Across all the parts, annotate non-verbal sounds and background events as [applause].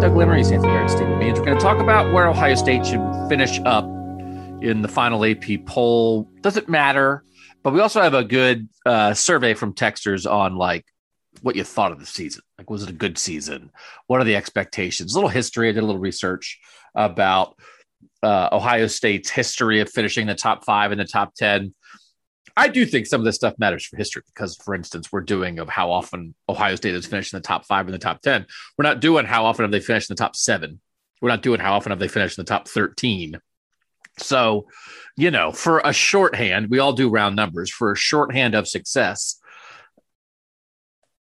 Doug Lesmerises, Anthony Barrett, Stephen Means. We're going to talk about where Ohio State should finish up in the final AP poll. Doesn't matter, but we also have a good uh, survey from texters on like what you thought of the season. Like, was it a good season? What are the expectations? A little history. I did a little research about uh, Ohio State's history of finishing the top five and the top 10. I do think some of this stuff matters for history because, for instance, we're doing of how often Ohio State has finished in the top five and the top 10. We're not doing how often have they finished in the top seven. We're not doing how often have they finished in the top 13. So, you know, for a shorthand, we all do round numbers. For a shorthand of success,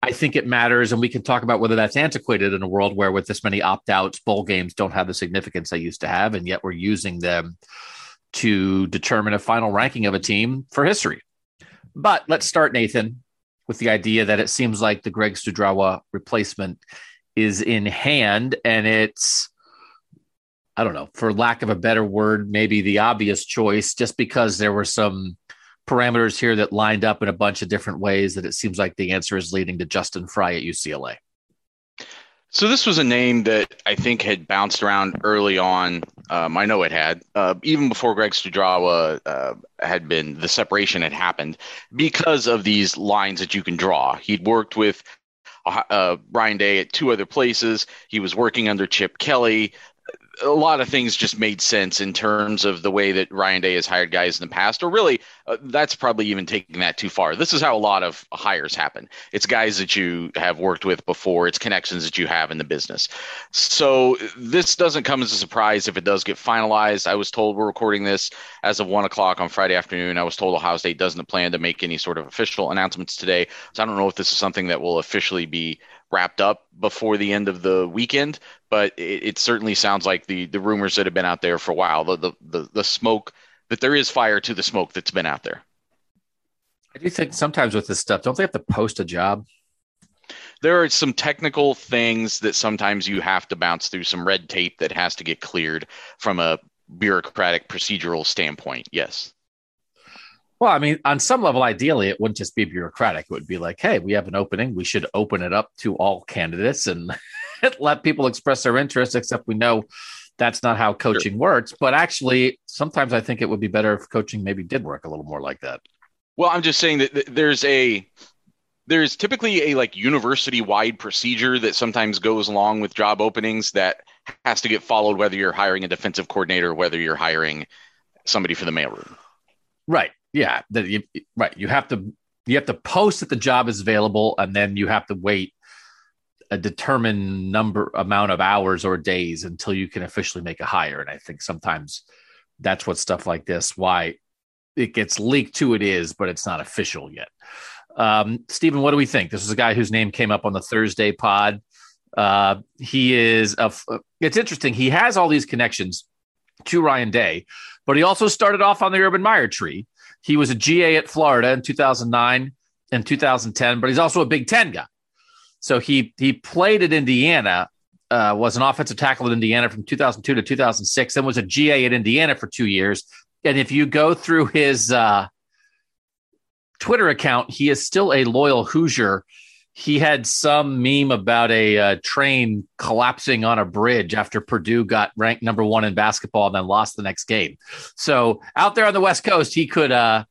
I think it matters, and we can talk about whether that's antiquated in a world where, with this many opt outs, bowl games don't have the significance they used to have, and yet we're using them to determine a final ranking of a team for history. But let's start, Nathan, with the idea that it seems like the Greg Studrawa replacement is in hand, and it's I don't know, for lack of a better word, maybe the obvious choice, just because there were some parameters here that lined up in a bunch of different ways that it seems like the answer is leading to Justin Frye at UCLA. So this was a name that I think had bounced around early on. Um, I know it had, uh, even before Greg Studrawa uh, had been, the separation had happened because of these lines that you can draw. He'd worked with uh, Ryan Day at two other places. He was working under Chip Kelly a lot of things just made sense in terms of the way that Ryan Day has hired guys in the past, or really, uh, that's probably even taking that too far. This is how a lot of hires happen. It's guys that you have worked with before, it's connections that you have in the business. So this doesn't come as a surprise if it does get finalized. I was told we're recording this as of one o'clock on Friday afternoon. I was told Ohio State doesn't plan to make any sort of official announcements today. So I don't know if this is something that will officially be wrapped up before the end of the weekend, but it, it, certainly sounds like the the rumors that have been out there for a while, the, the the the smoke that there is fire to the smoke that's been out there. I do think sometimes with this stuff, don't they have to post a job? There are some technical things that sometimes you have to bounce through some red tape that has to get cleared from a bureaucratic procedural standpoint. Yes. Well, I mean, on some level, ideally, it wouldn't just be bureaucratic. It would be like, hey, we have an opening. We should open it up to all candidates and [laughs] let people express their interest, except we know that's not how coaching sure. works. But actually, sometimes I think it would be better if coaching maybe did work a little more like that. Well, I'm just saying that there's a there's typically a like university wide procedure that sometimes goes along with job openings that has to get followed whether you're hiring a defensive coordinator, whether you're hiring somebody for the mailroom. Right yeah, that you, right. You have to you have to post that the job is available, and then you have to wait a determined number amount of hours or days until you can officially make a hire. And I think sometimes that's what stuff like this why it gets leaked to it is, but it's not official yet. Um, Stephen, what do we think? This is a guy whose name came up on the Thursday pod. Uh, he is a. It's interesting. He has all these connections to Ryan Day, but he also started off on the Urban Meyer tree. He was a GA at Florida in 2009 and 2010, but he's also a Big Ten guy. So he he played at Indiana, uh, was an offensive tackle at Indiana from 2002 to 2006, then was a GA at Indiana for two years. And if you go through his uh, Twitter account, he is still a loyal Hoosier he had some meme about a uh, train collapsing on a bridge after Purdue got ranked number one in basketball and then lost the next game. So out there on the West Coast, he could uh,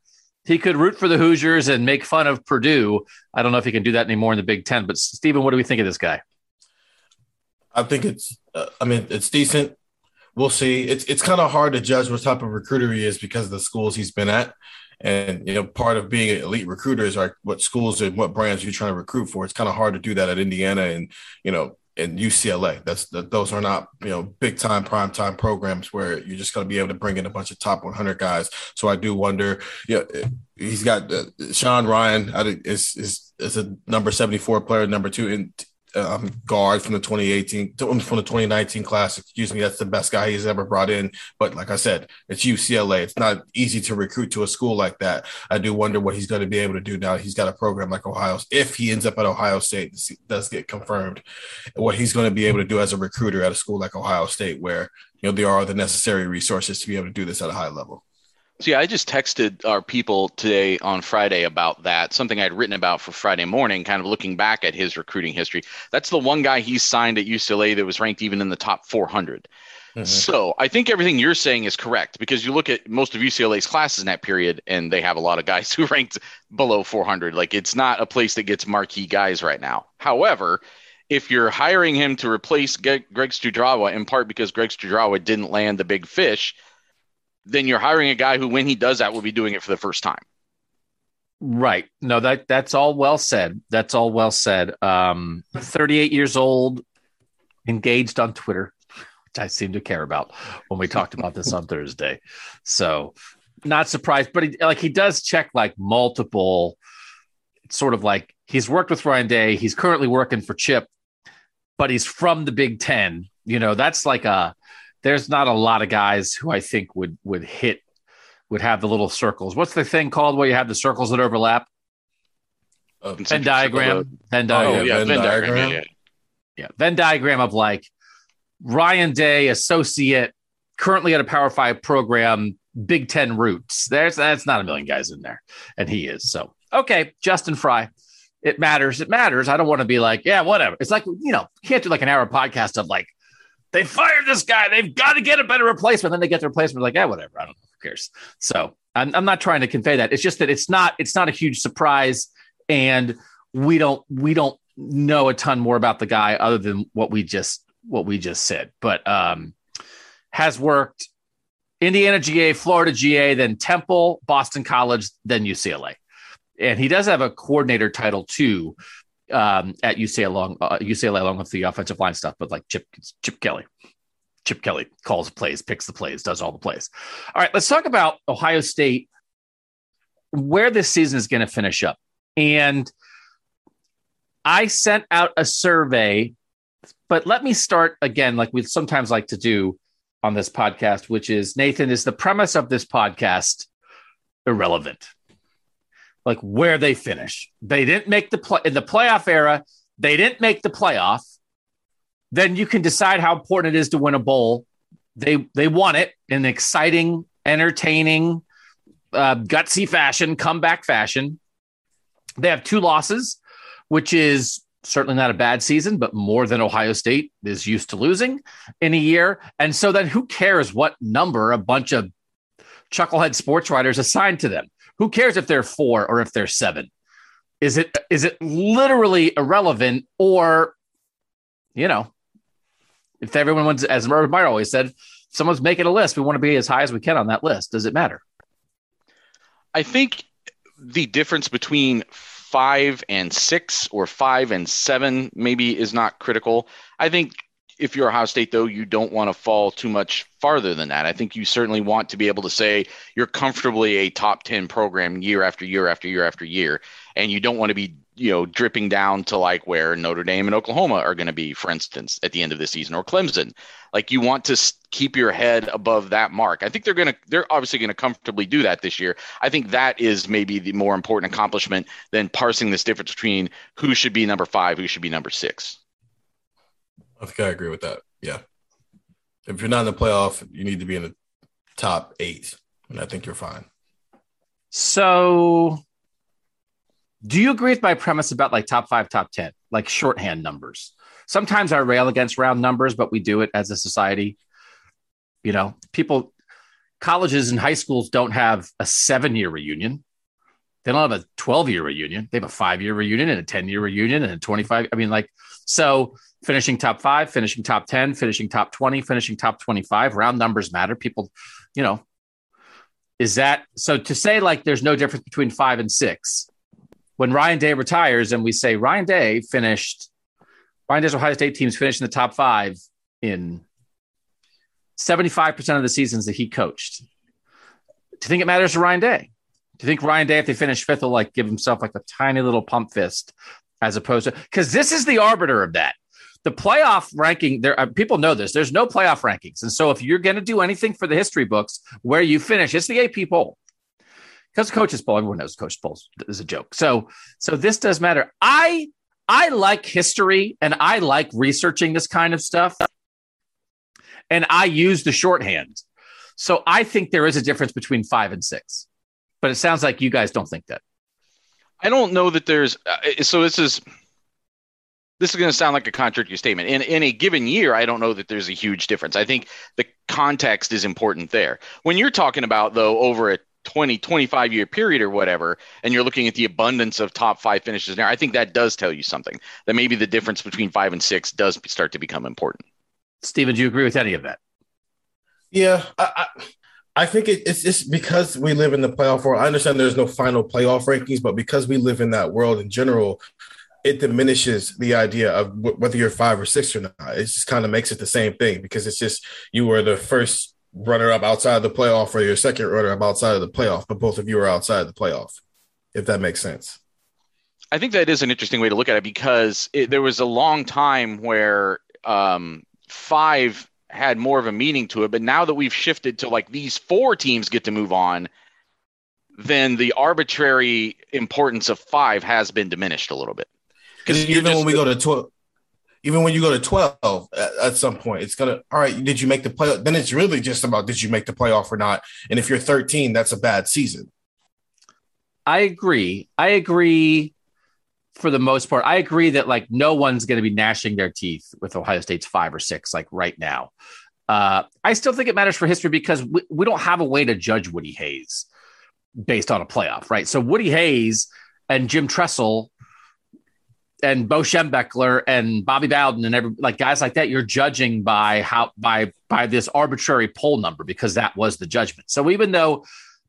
he could root for the Hoosiers and make fun of Purdue. I don't know if he can do that anymore in the Big Ten. But Stephen, what do we think of this guy? I think it's. Uh, I mean, it's decent. We'll see. It's it's kind of hard to judge what type of recruiter he is because of the schools he's been at. And you know, part of being an elite recruiter is like what schools and what brands you're trying to recruit for. It's kind of hard to do that at Indiana and you know and UCLA. That's that those are not you know big time prime time programs where you're just going to be able to bring in a bunch of top 100 guys. So I do wonder. You know, he's got uh, Sean Rhyan I is is is a number 74 player, number two in um, guard from the 2018 from the 2019 class. Excuse me, that's the best guy he's ever brought in. But like I said, it's UCLA. It's not easy to recruit to a school like that. I do wonder what he's going to be able to do now. He's got a program like Ohio. If he ends up at Ohio State, does get confirmed, what he's going to be able to do as a recruiter at a school like Ohio State, where you know there are the necessary resources to be able to do this at a high level. So yeah, I just texted our people today on Friday about that. Something I'd written about for Friday morning, kind of looking back at his recruiting history. That's the one guy he signed at UCLA that was ranked even in the top 400. Mm-hmm. So I think everything you're saying is correct because you look at most of UCLA's classes in that period, and they have a lot of guys [laughs] who ranked below 400. Like it's not a place that gets marquee guys right now. However, if you're hiring him to replace Greg Studrawa in part because Greg Studrawa didn't land the big fish – then you're hiring a guy who, when he does that, will be doing it for the first time. Right. No, that that's all well said. That's all well said. Um, 38 years old, engaged on Twitter, which I seem to care about when we talked about this on [laughs] Thursday. So, not surprised, but he, like he does check like multiple, sort of like he's worked with Ryan Day. He's currently working for Chip, but he's from the Big Ten. You know, that's like a there's not a lot of guys who I think would would hit would have the little circles. What's the thing called where you have the circles that overlap? Uh, Venn diagram. Venn diagram. Oh, yeah, Venn, Venn diagram. diagram. Yeah, yeah. Venn diagram of like Ryan Day, associate, currently at a Power Five program, Big Ten roots. There's that's not a million guys in there, and he is. So okay, Justin Frye. It matters. It matters. I don't want to be like, yeah, whatever. It's like you know, you can't do like an hour podcast of like they fired this guy. They've got to get a better replacement. Then they get the replacement. Like, yeah, whatever. I don't know. Who cares? So I'm, I'm not trying to convey that. It's just that it's not it's not a huge surprise, and we don't we don't know a ton more about the guy other than what we just what we just said. But um, has worked Indiana GA, Florida GA, then Temple, Boston College, then UCLA. And he does have a coordinator title too um, at UCLA along uh, UCLA along with the offensive line stuff, but like Chip Chip Kelly. Chip Kelly calls plays, picks the plays, does all the plays. All right, let's talk about Ohio State, where this season is going to finish up. And I sent out a survey, but let me start again, like we sometimes like to do on this podcast, which is Nathan, is the premise of this podcast irrelevant? Like where they finish. They didn't make the play in the playoff era. They didn't make the playoff. Then you can decide how important it is to win a bowl. They they won it in exciting, entertaining, uh, gutsy fashion, comeback fashion. They have two losses, which is certainly not a bad season, but more than Ohio State is used to losing in a year. And so then who cares what number a bunch of chucklehead sports writers assigned to them? Who cares if they're four or if they're seven? Is it is it literally irrelevant or, you know, if everyone wants, as Urban Meyer always said, someone's making a list, we want to be as high as we can on that list. Does it matter? I think the difference between five and six or five and seven maybe is not critical. I think if you're Ohio State, though, you don't want to fall too much farther than that. I think you certainly want to be able to say you're comfortably a top 10 program year after year after year after year. And you don't want to be, you know, dripping down to like where Notre Dame and Oklahoma are going to be, for instance, at the end of the season or Clemson. Like you want to keep your head above that mark. I think they're going to, they're obviously going to comfortably do that this year. I think that is maybe the more important accomplishment than parsing this difference between who should be number five, who should be number six. I think I agree with that. Yeah. If you're not in the playoff, you need to be in the top eight, and I think you're fine. So, do you agree with my premise about like top five, top 10, like shorthand numbers? Sometimes I rail against round numbers, but we do it as a society. You know, people, colleges and high schools don't have a seven year reunion. They don't have a 12 year reunion. They have a five year reunion and a 10 year reunion and a 25. I mean, like, so finishing top five, finishing top 10, finishing top 20, finishing top 25. Round numbers matter. People, you know, is that so to say like there's no difference between five and six? When Ryan Day retires and we say Ryan Day finished, Ryan Day's Ohio State teams finished in the top five in 75% of the seasons that he coached. Do you think it matters to Ryan Day? Do you think Ryan Day, if they finish fifth, will like give himself like a tiny little pump fist as opposed to because this is the arbiter of that. The playoff ranking there uh, people know this. There's no playoff rankings. And so if you're going to do anything for the history books where you finish it's the ap poll. Because coaches poll everyone knows coach polls is a joke. So so this does matter. I i like history and i like researching this kind of stuff. And i use the shorthand. So I think there is a difference between five and six, but it sounds like you guys don't think that. I don't know that there's uh, so this is this is going to sound like a contradictory statement. In in a given year, I don't know that there's a huge difference. I think the context is important there. When you're talking about though over a 20 25 year period or whatever and you're looking at the abundance of top 5 finishes there, I think that does tell you something. That maybe the difference between 5 and 6 does start to become important. Stephen, do you agree with any of that? Yeah, I, I, I think it, it's just because we live in the playoff world. I understand there's no final playoff rankings, but because we live in that world in general, it diminishes the idea of w- whether you're five or six or not. It just kind of makes it the same thing because it's just you were the first runner up outside of the playoff or your second runner up outside of the playoff, but both of you are outside of the playoff, if that makes sense. I think that is an interesting way to look at it because it, there was a long time where um, five had more of a meaning to it, but now that we've shifted to like these four teams get to move on, then the arbitrary importance of five has been diminished a little bit. Because even just, when we go to twelve, even when you go to twelve at, at, some point, it's gonna all right. Did you make the play? Then it's really just about did you make the playoff or not. And if you're thirteen, that's a bad season. I agree. I agree for the most part. I agree that like no one's going to be gnashing their teeth with Ohio State's five or six like right now. Uh, I still think it matters for history because we, we don't have a way to judge Woody Hayes based on a playoff, right? So Woody Hayes and Jim Tressel and Bo Schembechler and Bobby Bowden and every like guys like that, you're judging by how by by this arbitrary poll number because that was the judgment. So even though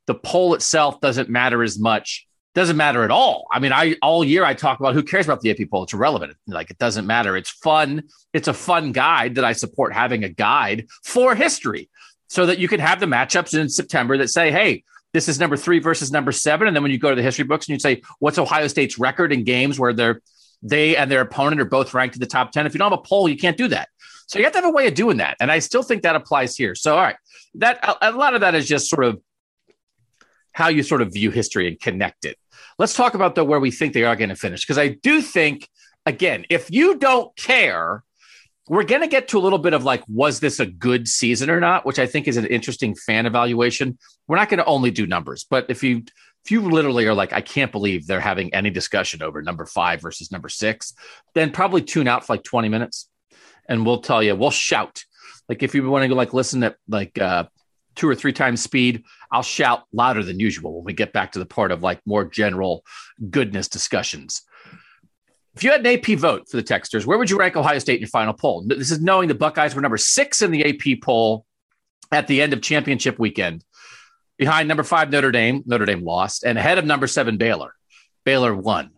the poll itself doesn't matter as much doesn't matter at all. I mean, I all year I talk about who cares about the AP poll. It's irrelevant. Like it doesn't matter. It's fun. It's a fun guide that I support having a guide for history so that you can have the matchups in September that say, hey, this is number three versus number seven. And then when you go to the history books and you say, what's Ohio State's record in games where they're they and their opponent are both ranked in the top 10. If you don't have a poll, you can't do that. So you have to have a way of doing that. And I still think that applies here. So, all right, that a, a lot of that is just sort of how you sort of view history and connect it. Let's talk about though where we think they are going to finish because I do think again, if you don't care, we're going to get to a little bit of like, was this a good season or not? Which I think is an interesting fan evaluation. We're not going to only do numbers, but if you if you literally are like, I can't believe they're having any discussion over number five versus number six, then probably tune out for like 20 minutes and we'll tell you, we'll shout. Like if you want to go like listen at like uh, two or three times speed, I'll shout louder than usual when we get back to the part of like more general goodness discussions. If you had an AP vote for the Texters, where would you rank Ohio State in your final poll? This is knowing the Buckeyes were number six in the AP poll at the end of championship weekend, behind number five Notre Dame. Notre Dame lost, and ahead of number seven Baylor. Baylor won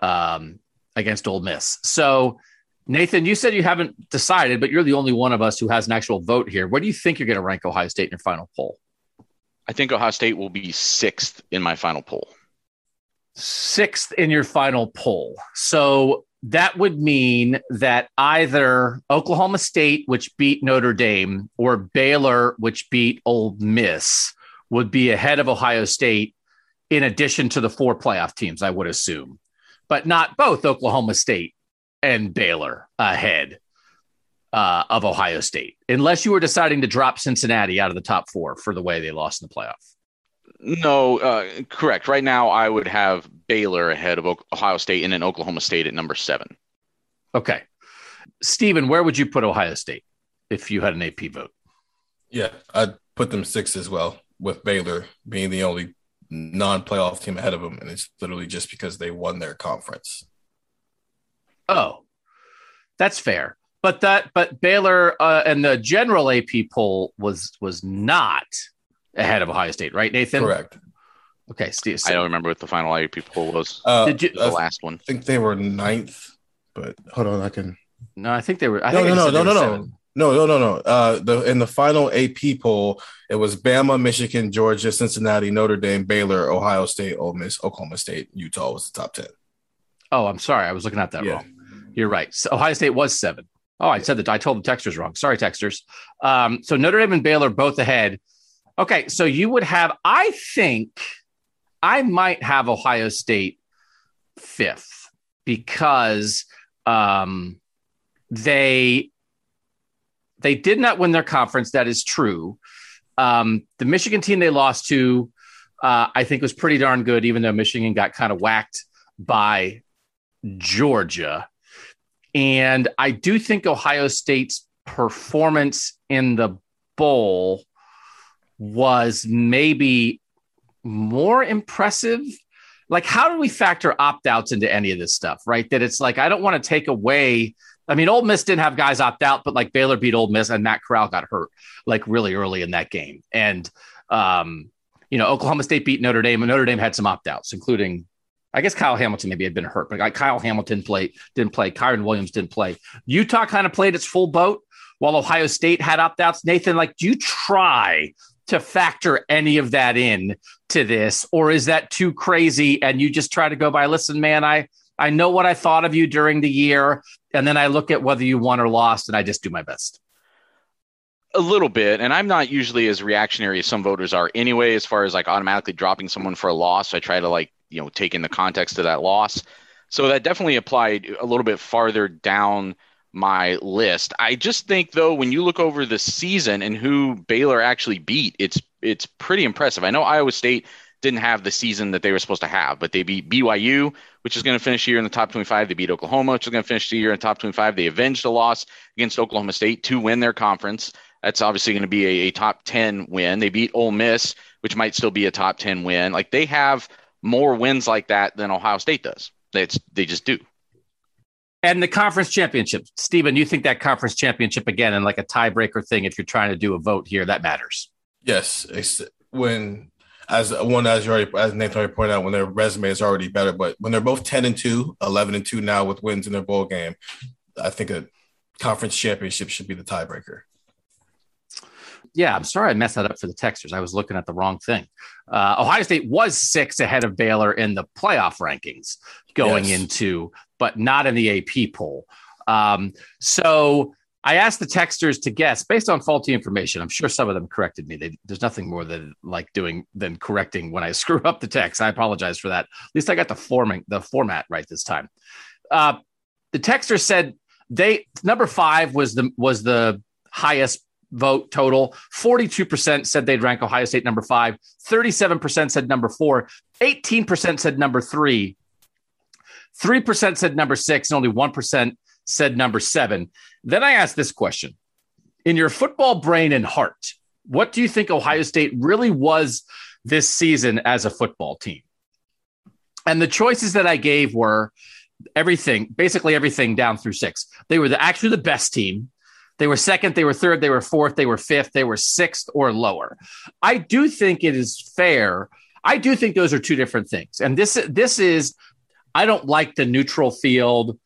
um, against Ole Miss. So Nathan, you said you haven't decided, but you're the only one of us who has an actual vote here. Where do you think you're going to rank Ohio State in your final poll? I think Ohio State will be sixth in my final poll. Sixth in your final poll. So that would mean that either Oklahoma State, which beat Notre Dame, or Baylor, which beat Ole Miss, would be ahead of Ohio State in addition to the four playoff teams, I would assume, but not both Oklahoma State and Baylor ahead uh, of Ohio State, unless you were deciding to drop Cincinnati out of the top four for the way they lost in the playoff. No, uh, correct. Right now, I would have Baylor ahead of Ohio State and then Oklahoma State at number seven. Okay. Stephen, where would you put Ohio State if you had an AP vote? Yeah, I'd put them six as well, with Baylor being the only non playoff team ahead of them. And it's literally just because they won their conference. Oh, that's fair. But that, but Baylor uh, and the general AP poll was was not ahead of Ohio State, right, Nathan? Correct. Okay, Steve. So, I don't remember what the final AP poll was. Uh, Did you, the last one? I think they were ninth, but hold on, I can. No, I think they were. I no, no, no, no, no, no, no, no, no, no. Uh, the in the final AP poll, it was Bama, Michigan, Georgia, Cincinnati, Notre Dame, Baylor, Ohio State, Ole Miss, Oklahoma State, Utah was the top ten. Oh, I'm sorry, I was looking at that yeah. wrong. You're right. So Ohio State was seven. Oh, I said that. I told the texters wrong. Sorry, texters. Um, so Notre Dame and Baylor both ahead. Okay, so you would have. I think I might have Ohio State fifth because um, they they did not win their conference. That is true. Um, the Michigan team they lost to, uh, I think, was pretty darn good, even though Michigan got kind of whacked by Georgia. And I do think Ohio State's performance in the bowl was maybe more impressive. Like, how do we factor opt outs into any of this stuff, right? That it's like, I don't want to take away. I mean, Ole Miss didn't have guys opt out, but like Baylor beat Ole Miss and Matt Corral got hurt like really early in that game. And, um, you know, Oklahoma State beat Notre Dame and Notre Dame had some opt outs, including I guess Kyle Hamilton maybe had been hurt, but Kyle Hamilton played, didn't play. Kyren Williams didn't play. Utah kind of played its full boat while Ohio State had opt outs. Nathan, like, do you try to factor any of that in to this, or is that too crazy? And you just try to go by, listen, man, I, I know what I thought of you during the year. And then I look at whether you won or lost, and I just do my best. A little bit, and I'm not usually as reactionary as some voters are anyway, as far as like automatically dropping someone for a loss. I try to like you know take in the context of that loss. So that definitely applied a little bit farther down my list. I just think though when you look over the season and who Baylor actually beat, it's it's pretty impressive. I know Iowa State didn't have the season that they were supposed to have, but they beat BYU, which is going to finish the year in the top 25. They beat Oklahoma, which is going to finish the year in the top 25. They avenged a loss against Oklahoma State to win their conference. That's obviously going to be a, a top 10 win. They beat Ole Miss, which might still be a top 10 win. Like they have more wins like that than Ohio State does. It's, they just do. And the conference championship, Stephen, you think that conference championship again and like a tiebreaker thing, if you're trying to do a vote here, that matters. Yes. when, as one, as you already, as Nathan already pointed out, when their resume is already better, but when they're both 10 and 2, 11 and 2 now with wins in their bowl game, I think a conference championship should be the tiebreaker yeah, I'm sorry I messed that up for the texters. I was looking at the wrong thing. Uh, Ohio State was six ahead of Baylor in the playoff rankings going yes. into, but not in the AP poll. Um, so I asked the texters to guess based on faulty information. I'm sure some of them corrected me. They, there's nothing more than like doing than correcting when I [laughs] screw up the text. I apologize for that. At least I got the forming the format right this time. Uh, the texter said they number five was the was the highest vote total. 42% said they'd rank Ohio State number five, 37% said number four, 18% said number three, 3% said number six, and only 1% said number seven. Then I asked this question In your football brain and heart, what do you think Ohio State really was this season as a football team? And the choices that I gave were everything, basically everything down through six. They were the, actually the best team. They were second, they were third, they were fourth, they were fifth, they were sixth or lower. I do think it is fair. I do think those are two different things. And this this is I don't like the neutral field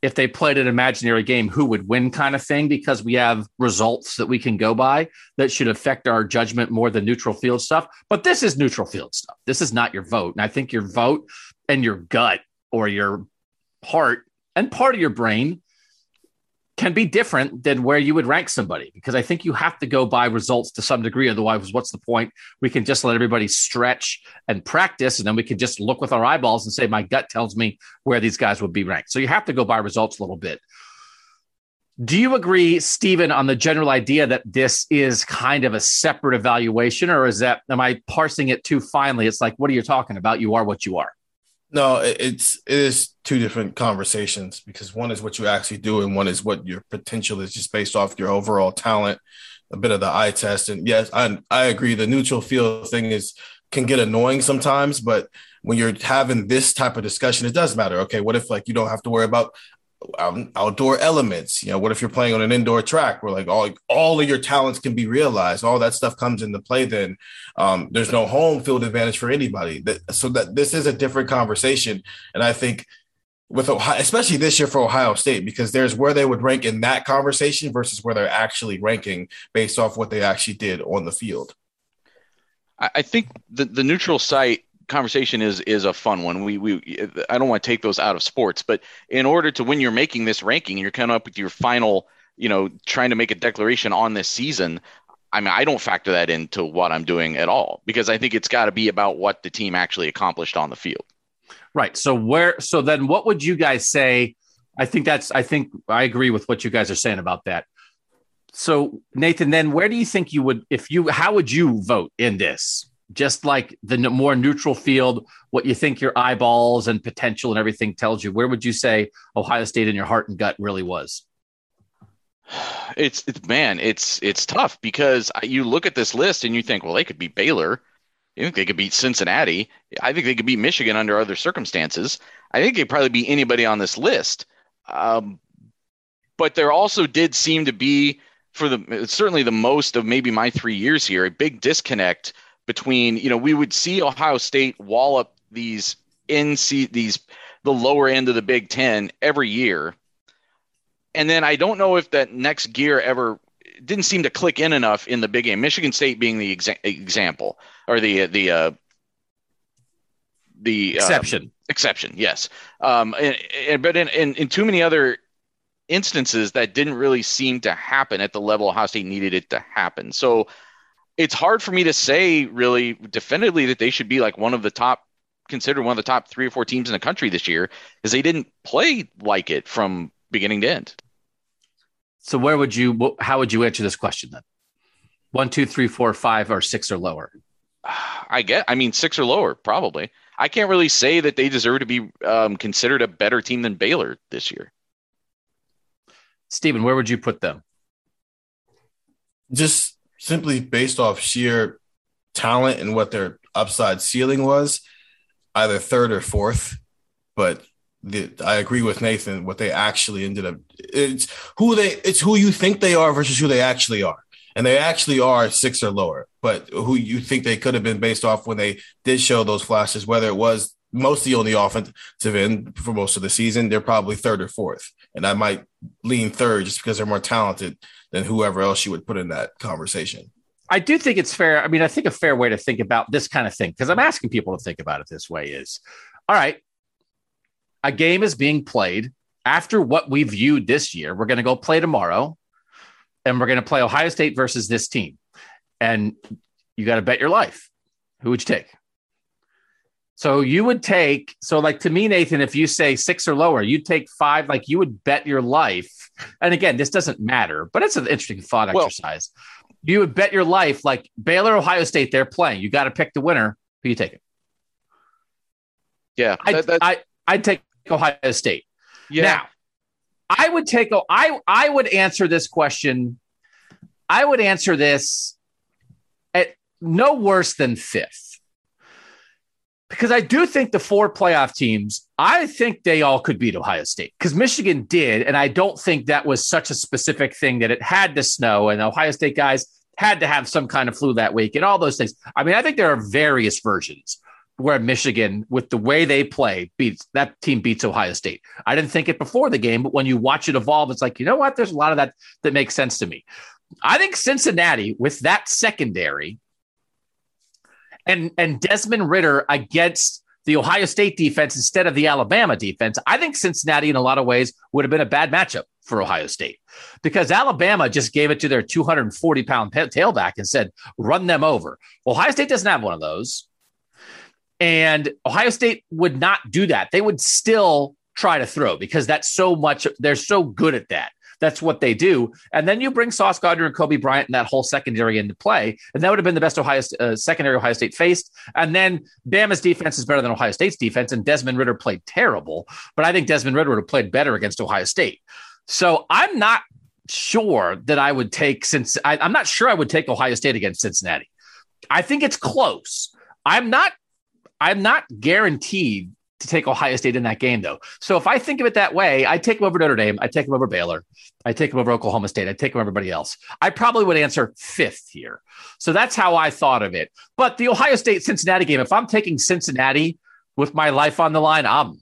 if they played an imaginary game who would win kind of thing because we have results that we can go by that should affect our judgment more than neutral field stuff. But this is neutral field stuff. This is not your vote. And I think your vote and your gut or your heart and part of your brain can be different than where you would rank somebody because I think you have to go by results to some degree. Otherwise, what's the point? We can just let everybody stretch and practice, and then we can just look with our eyeballs and say, my gut tells me where these guys would be ranked. So you have to go by results a little bit. Do you agree, Stephen, on the general idea that this is kind of a separate evaluation, or is that, am I parsing it too finely? It's like, what are you talking about? You are what you are. No, it's it is two different conversations because one is what you actually do and one is what your potential is just based off your overall talent, a bit of the eye test. And yes, I I agree. The neutral field thing is can get annoying sometimes, but when you're having this type of discussion, it does matter. Okay, what if like you don't have to worry about outdoor elements. You know, what if you're playing on an indoor track where like all all of your talents can be realized? All that stuff comes into play. Then um, there's no home field advantage for anybody. That, so that this is a different conversation, and I think with Ohio, especially this year for Ohio State, because there's where they would rank in that conversation versus where they're actually ranking based off what they actually did on the field. I think the, the neutral site conversation is is a fun one. We we I don't want to take those out of sports, but in order to when you're making this ranking, you're coming up with your final, you know, trying to make a declaration on this season. I mean, I don't factor that into what I'm doing at all because I think it's got to be about what the team actually accomplished on the field. Right. So where so then what would you guys say? I think that's I think I agree with what you guys are saying about that. So Nathan, then where do you think you would if you how would you vote in this? Just like the more neutral field, what you think your eyeballs and potential and everything tells you. Where would you say Ohio State in your heart and gut really was? It's it's man, it's it's tough because you look at this list and you think, well, they could beat Baylor. You think they could beat Cincinnati. I think they could beat Michigan under other circumstances. I think they would probably be anybody on this list. Um, but there also did seem to be, for the certainly the most of maybe my three years here, a big disconnect between you know we would see Ohio State wallop these in these the lower end of the Big Ten every year, and then I don't know if that next gear ever didn't seem to click in enough in the big game. Michigan State being the exa- example or the the uh, the exception. Um, exception, yes. Um, and, and, but in, in, in too many other instances, that didn't really seem to happen at the level Ohio State needed it to happen. So it's hard for me to say really definitively that they should be like one of the top, considered one of the top three or four teams in the country this year, because they didn't play like it from beginning to end. So where would you? How would you answer this question then? One, two, three, four, five, or six or lower? [sighs] I get. I mean, six or lower, probably. I can't really say that they deserve to be um, considered a better team than Baylor this year. Stephen, where would you put them? Just simply based off sheer talent and what their upside ceiling was, either third or fourth. But the, I agree with Nathan. What they actually ended up, it's who they, it's who you think they are versus who they actually are and they actually are six or lower. But who you think they could have been based off when they did show those flashes, whether it was mostly on the offensive end for most of the season, they're probably third or fourth. And I might lean third just because they're more talented than whoever else you would put in that conversation. I do think it's fair. I mean, I think a fair way to think about this kind of thing, because I'm asking people to think about it this way is all right, a game is being played after what we viewed this year. We're going to go play tomorrow and we're going to play Ohio State versus this team. And you got to bet your life. Who would you take? So you would take, so like to me, Nathan, if you say six or lower, you'd take five, like you would bet your life. And again, this doesn't matter, but it's an interesting thought well, exercise. You would bet your life, like Baylor, Ohio State, they're playing. You got to pick the winner. Who you taking? Yeah. I'd, I, I'd take Ohio State. Yeah. Now, I would take I I would answer this question. I would answer this at no worse than fifth. Because I do think the four playoff teams, I think they all could beat Ohio State because Michigan did. And I don't think that was such a specific thing that it had to snow and Ohio State guys had to have some kind of flu that week and all those things. I mean, I think there are various versions where Michigan, with the way they play, beats that team beats Ohio State. I didn't think it before the game, but when you watch it evolve, it's like, you know what? There's a lot of that that makes sense to me. I think Cincinnati, with that secondary and and Desmond Ridder against the Ohio State defense instead of the Alabama defense, I think Cincinnati in a lot of ways would have been a bad matchup for Ohio State because Alabama just gave it to their 240 pound tailback and said, run them over. Well, Ohio State doesn't have one of those. And Ohio State would not do that. They would still try to throw because that's so much, they're so good at that. That's what they do. And then you bring Sauce Gardner and Coby Bryant and that whole secondary into play. And that would have been the best Ohio uh, secondary Ohio State faced. And then Bama's defense is better than Ohio State's defense. And Desmond Ridder played terrible, but I think Desmond Ridder would have played better against Ohio State. So I'm not sure that I would take since I, I'm not sure I would take Ohio State against Cincinnati. I think it's close. I'm not I'm not guaranteed to take Ohio State in that game, though. So if I think of it that way, I take them over Notre Dame, I take them over Baylor, I take them over Oklahoma State, I take them over everybody else. I probably would answer fifth here. So that's how I thought of it. But the Ohio State Cincinnati game, if I'm taking Cincinnati with my life on the line, I'm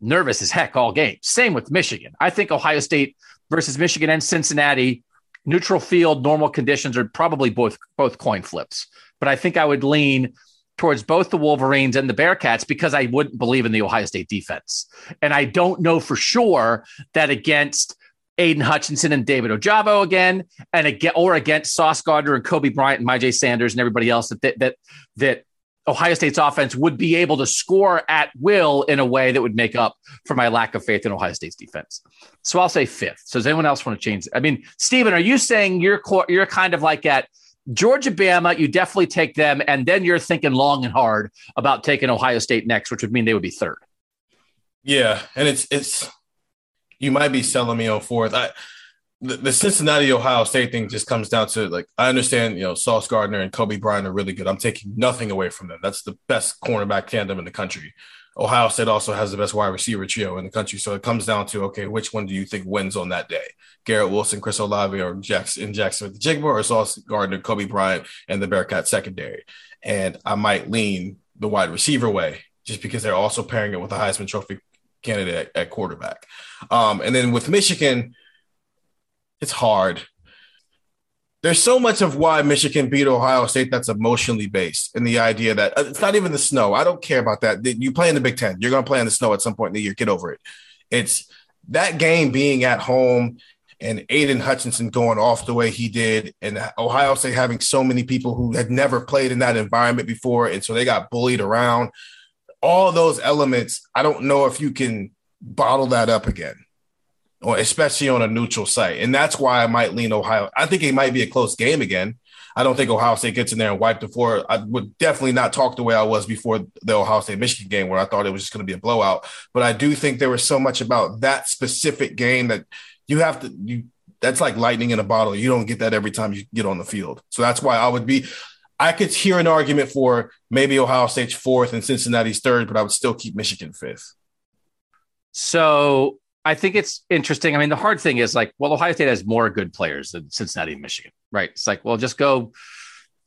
nervous as heck all game. Same with Michigan. I think Ohio State versus Michigan and Cincinnati, neutral field, normal conditions are probably both both coin flips. But I think I would lean towards both the Wolverines and the Bearcats because I wouldn't believe in the Ohio State defense. And I don't know for sure that against Aidan Hutchinson and David Ojabo again, and again, or against Sauce Gardner and Coby Bryant and Myjai Sanders and everybody else that that that, that Ohio State's offense would be able to score at will in a way that would make up for my lack of faith in Ohio State's defense. So I'll say fifth. So does anyone else want to change? I mean, Stephen, are you saying you're you're kind of like at Georgia, Bama? You definitely take them, and then you're thinking long and hard about taking Ohio State next, which would mean they would be third. Yeah, and it's it's you might be selling me on fourth. I the, the Cincinnati Ohio State thing just comes down to like I understand you know Sauce Gardner and Coby Bryant are really good. I'm taking nothing away from them. That's the best cornerback tandem in the country. Ohio State also has the best wide receiver trio in the country. So it comes down to okay, which one do you think wins on that day? Garrett Wilson, Chris Olave, or Jackson Jackson with the Jigba, or Sauce Gardner, Coby Bryant, and the Bearcat secondary. And I might lean the wide receiver way just because they're also pairing it with a Heisman Trophy candidate at, at quarterback. Um, and then with Michigan it's hard. There's so much of why Michigan beat Ohio State that's emotionally based, and the idea that uh, it's not even the snow. I don't care about that. You play in the Big Ten. You're going to play in the snow at some point in the year. Get over it. It's that game being at home and Aidan Hutchinson going off the way he did, and Ohio State having so many people who had never played in that environment before, and so they got bullied around. All those elements, I don't know if you can bottle that up again or especially on a neutral site. And that's why I might lean Ohio. I think it might be a close game again. I don't think Ohio State gets in there and wipe the floor. I would definitely not talk the way I was before the Ohio State Michigan game, where I thought it was just going to be a blowout. But I do think there was so much about that specific game that you have to you. That's like lightning in a bottle. You don't get that every time you get on the field. So that's why I would be. I could hear an argument for maybe Ohio State's fourth and Cincinnati's third, but I would still keep Michigan fifth. So I think it's interesting. I mean, the hard thing is like, well, Ohio State has more good players than Cincinnati and Michigan, right? It's like, well, just go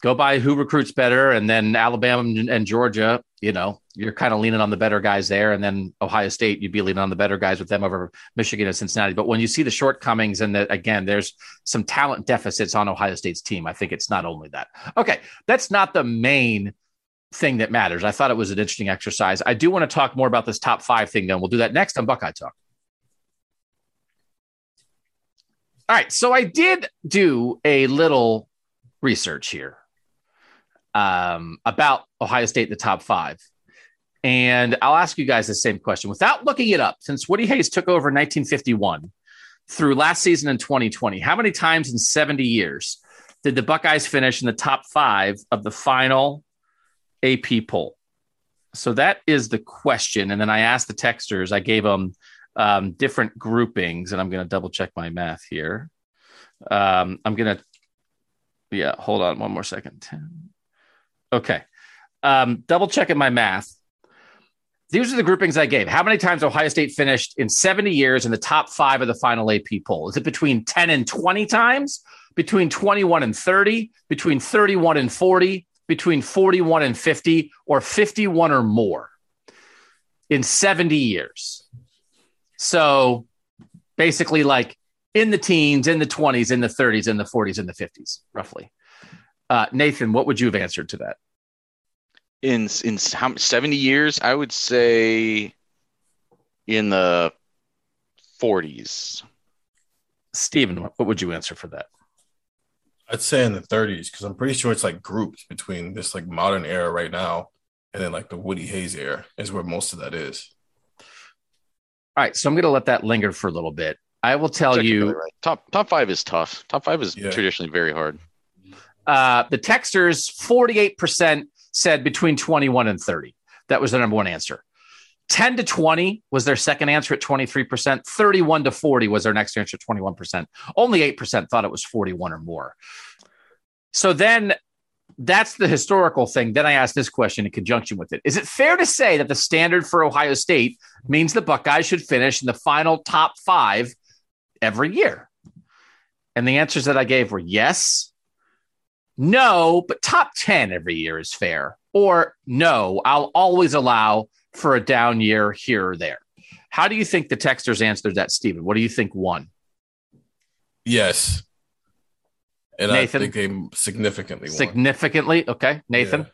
go by who recruits better, and then Alabama and Georgia, you know, you're kind of leaning on the better guys there, and then Ohio State, you'd be leaning on the better guys with them over Michigan and Cincinnati. But when you see the shortcomings and that again, there's some talent deficits on Ohio State's team, I think it's not only that. Okay, that's not the main thing that matters. I thought it was an interesting exercise. I do want to talk more about this top five thing, though. We'll do that next on Buckeye Talk. All right. So I did do a little research here um, about Ohio State in the top five. And I'll ask you guys the same question without looking it up. Since Woody Hayes took over in 1951 through last season in 2020, how many times in 70 years did the Buckeyes finish in the top five of the final AP poll? So that is the question. And then I asked the texters, I gave them um, different groupings, and I'm going to double check my math here. Um, I'm going to, yeah, hold on one more second. Okay. Um, double checking my math. These are the groupings I gave. How many times Ohio State finished in 70 years in the top five of the final AP poll? Is it between 10 and 20 times? Between 21 and 30? Between 31 and 40? Between 41 and 50? Or 51 or more in 70 years? So basically, like in the teens, in the 20s, in the 30s, in the 40s, in the 50s, roughly. Uh, Nathan, what would you have answered to that? In in how, 70 years, I would say in the 40s. Stephen, what would you answer for that? I'd say in the 30s because I'm pretty sure it's like grouped between this like modern era right now and then like the Woody Hayes era is where most of that is. All right, so I'm going to let that linger for a little bit. I will tell you, right. top top five is tough. Top five is yeah. traditionally very hard. Uh, the texters, 48% said between 21 and 30. That was their number one answer. 10 to 20 was their second answer at 23%. 31 to 40 was their next answer at 21%. Only 8% thought it was 41 or more. So then that's the historical thing. Then I asked this question in conjunction with it. Is it fair to say that the standard for Ohio State means the Buckeyes should finish in the final top five every year? And the answers that I gave were yes, no, but top 10 every year is fair, or no, I'll always allow for a down year here or there. How do you think the texters answered that, Stephen? What do you think won? Yes. And Nathan, I think they significantly won. Significantly? Okay. Nathan? Yeah.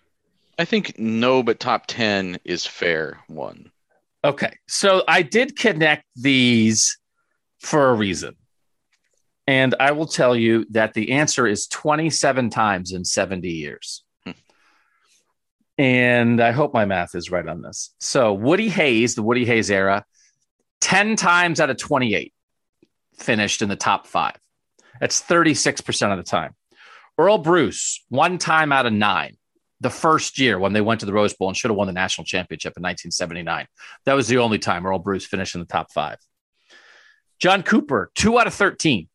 I think no, but top 10 is fair one. Okay. So I did connect these for a reason. And I will tell you that the answer is 27 times in 70 years. Hmm. And I hope my math is right on this. So Woody Hayes, the Woody Hayes era, 10 times out of 28 finished in the top five. That's 36% of the time. Earle Bruce, one time out of nine, the first year when they went to the Rose Bowl and should have won the national championship in 1979. That was the only time Earle Bruce finished in the top five. John Cooper, two out of 13,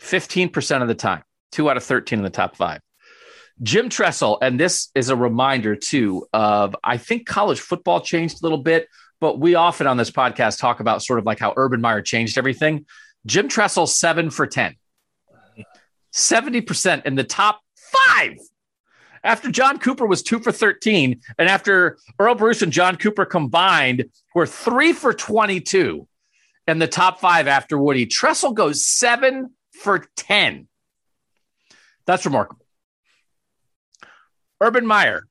15% of the time, two out of 13 in the top five. Jim Tressel, and this is a reminder too of I think college football changed a little bit, but we often on this podcast talk about sort of like how Urban Meyer changed everything. Jim Tressel, seven for 10, 70% in the top five. After John Cooper was two for 13, and after Earle Bruce and John Cooper combined were three for 22 in the top five after Woody, Tressel goes seven for 10. That's remarkable. Urban Meyer,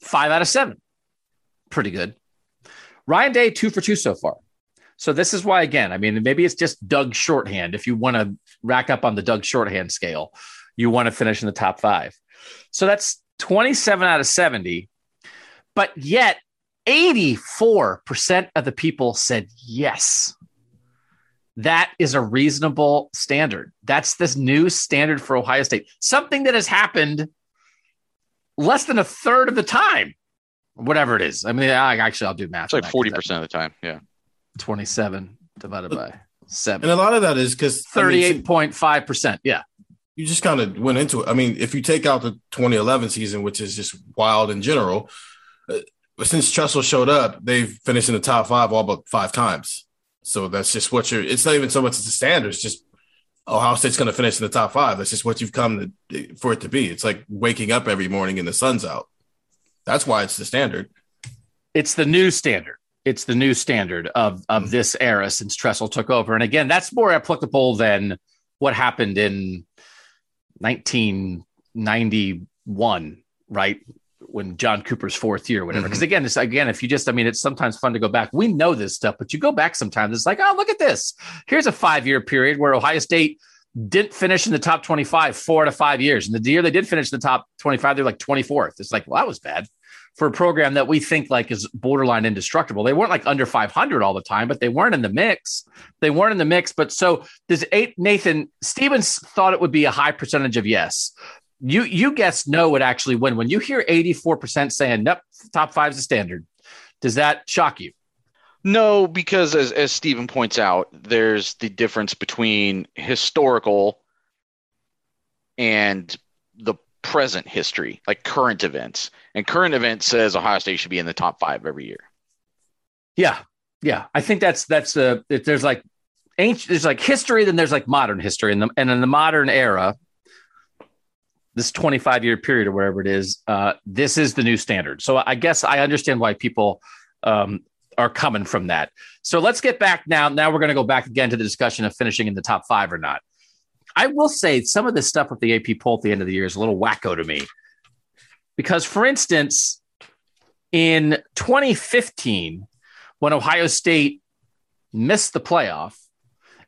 five out of seven. Pretty good. Ryan Day, two for two so far. So this is why, again, I mean, maybe it's just Doug shorthand. If you want to rack up on the Doug shorthand scale, you want to finish in the top five. So that's 27 out of 70. But yet, 84% of the people said yes. That is a reasonable standard. That's this new standard for Ohio State. Something that has happened less than a third of the time, whatever it is. I mean, I, actually, I'll do math. It's like forty percent of the time. Yeah, twenty-seven divided by seven, and a lot of that is because thirty-eight point five percent. Yeah, you just kind of went into it. I mean, if you take out the 2011 season, which is just wild in general, uh, since Tressel showed up, they've finished in the top five all but five times. So that's just what you're. It's not even so much as the standards, just Ohio State's going to finish in the top five. That's just what you've come to, for it to be. It's like waking up every morning and the sun's out. That's why it's the standard. It's the new standard. It's the new standard of of mm-hmm. this era since Tressel took over. And again, that's more applicable than what happened in 1991, right? when John Cooper's fourth year, whatever. Because mm-hmm. again, this again, if you just, I mean, it's sometimes fun to go back. We know this stuff, but you go back sometimes. It's like, oh, look at this. Here's a five year period where Ohio State didn't finish in the top 25 four to five years. And the year they did finish in the top 25, they're like 24th. It's like, well, that was bad for a program that we think like is borderline indestructible. They weren't like under 500 all the time, but they weren't in the mix. They weren't in the mix. But so this eight, Nathan Stevens thought it would be a high percentage of yes you you guess no would actually win. When you hear 84% saying nope, top five is a standard, does that shock you? No, because as as Stephen points out, there's the difference between historical and the present history, like current events. And current events says Ohio State should be in the top five every year. Yeah, yeah. I think that's that's uh there's like ancient there's like history, then there's like modern history, and the and in the modern era, this 25 year period or whatever it is, uh, this is the new standard. So I guess I understand why people um, are coming from that. So let's get back now. Now we're going to go back again to the discussion of finishing in the top five or not. I will say some of this stuff with the AP poll at the end of the year is a little wacko to me. Because, for instance, in 2015, when Ohio State missed the playoff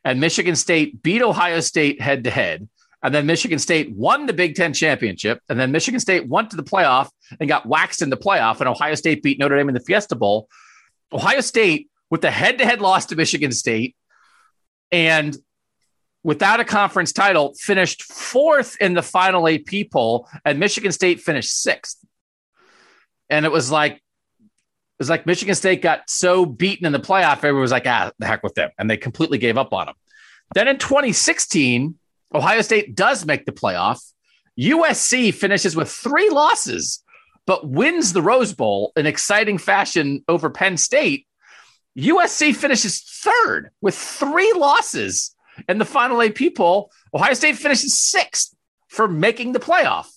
and Michigan State beat Ohio State head to head, and then Michigan State won the Big Ten championship. And then Michigan State went to the playoff and got waxed in the playoff. And Ohio State beat Notre Dame in the Fiesta Bowl. Ohio State, with the head to head loss to Michigan State and without a conference title, finished fourth in the final AP poll. And Michigan State finished sixth. And it was like, it was like Michigan State got so beaten in the playoff, everyone was like, ah, the heck with them. And they completely gave up on them. Then in 2016, Ohio State does make the playoff. USC finishes with three losses, but wins the Rose Bowl in exciting fashion over Penn State. USC finishes third with three losses in the final AP poll. Ohio State finishes sixth for making the playoff.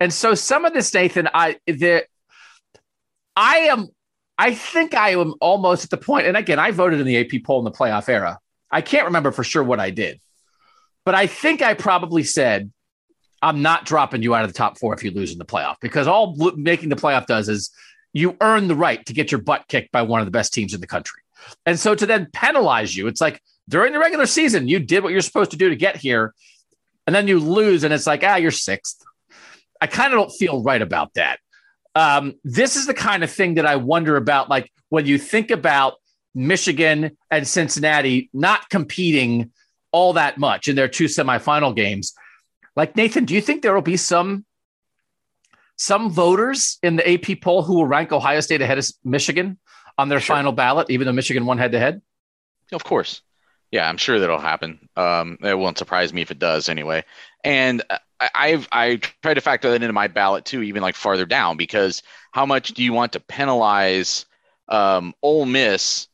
And so some of this, Nathan, I the I am I think I am almost at the point, and again, I voted in the AP poll in the playoff era. I can't remember for sure what I did. But I think I probably said, I'm not dropping you out of the top four if you lose in the playoff because all making the playoff does is you earn the right to get your butt kicked by one of the best teams in the country. And so to then penalize you, it's like during the regular season, you did what you're supposed to do to get here. And then you lose, and it's like, ah, you're sixth. I kind of don't feel right about that. Um, this is the kind of thing that I wonder about. Like when you think about Michigan and Cincinnati not competing all that much in their two semifinal games. Like Nathan, do you think there will be some some voters in the AP poll who will rank Ohio State ahead of Michigan on their sure. final ballot, even though Michigan won head to head? Of course. Yeah, I'm sure that'll happen. Um, it won't surprise me if it does anyway. And I've I tried to factor that into my ballot too, even like farther down, because how much do you want to penalize um, Ole Miss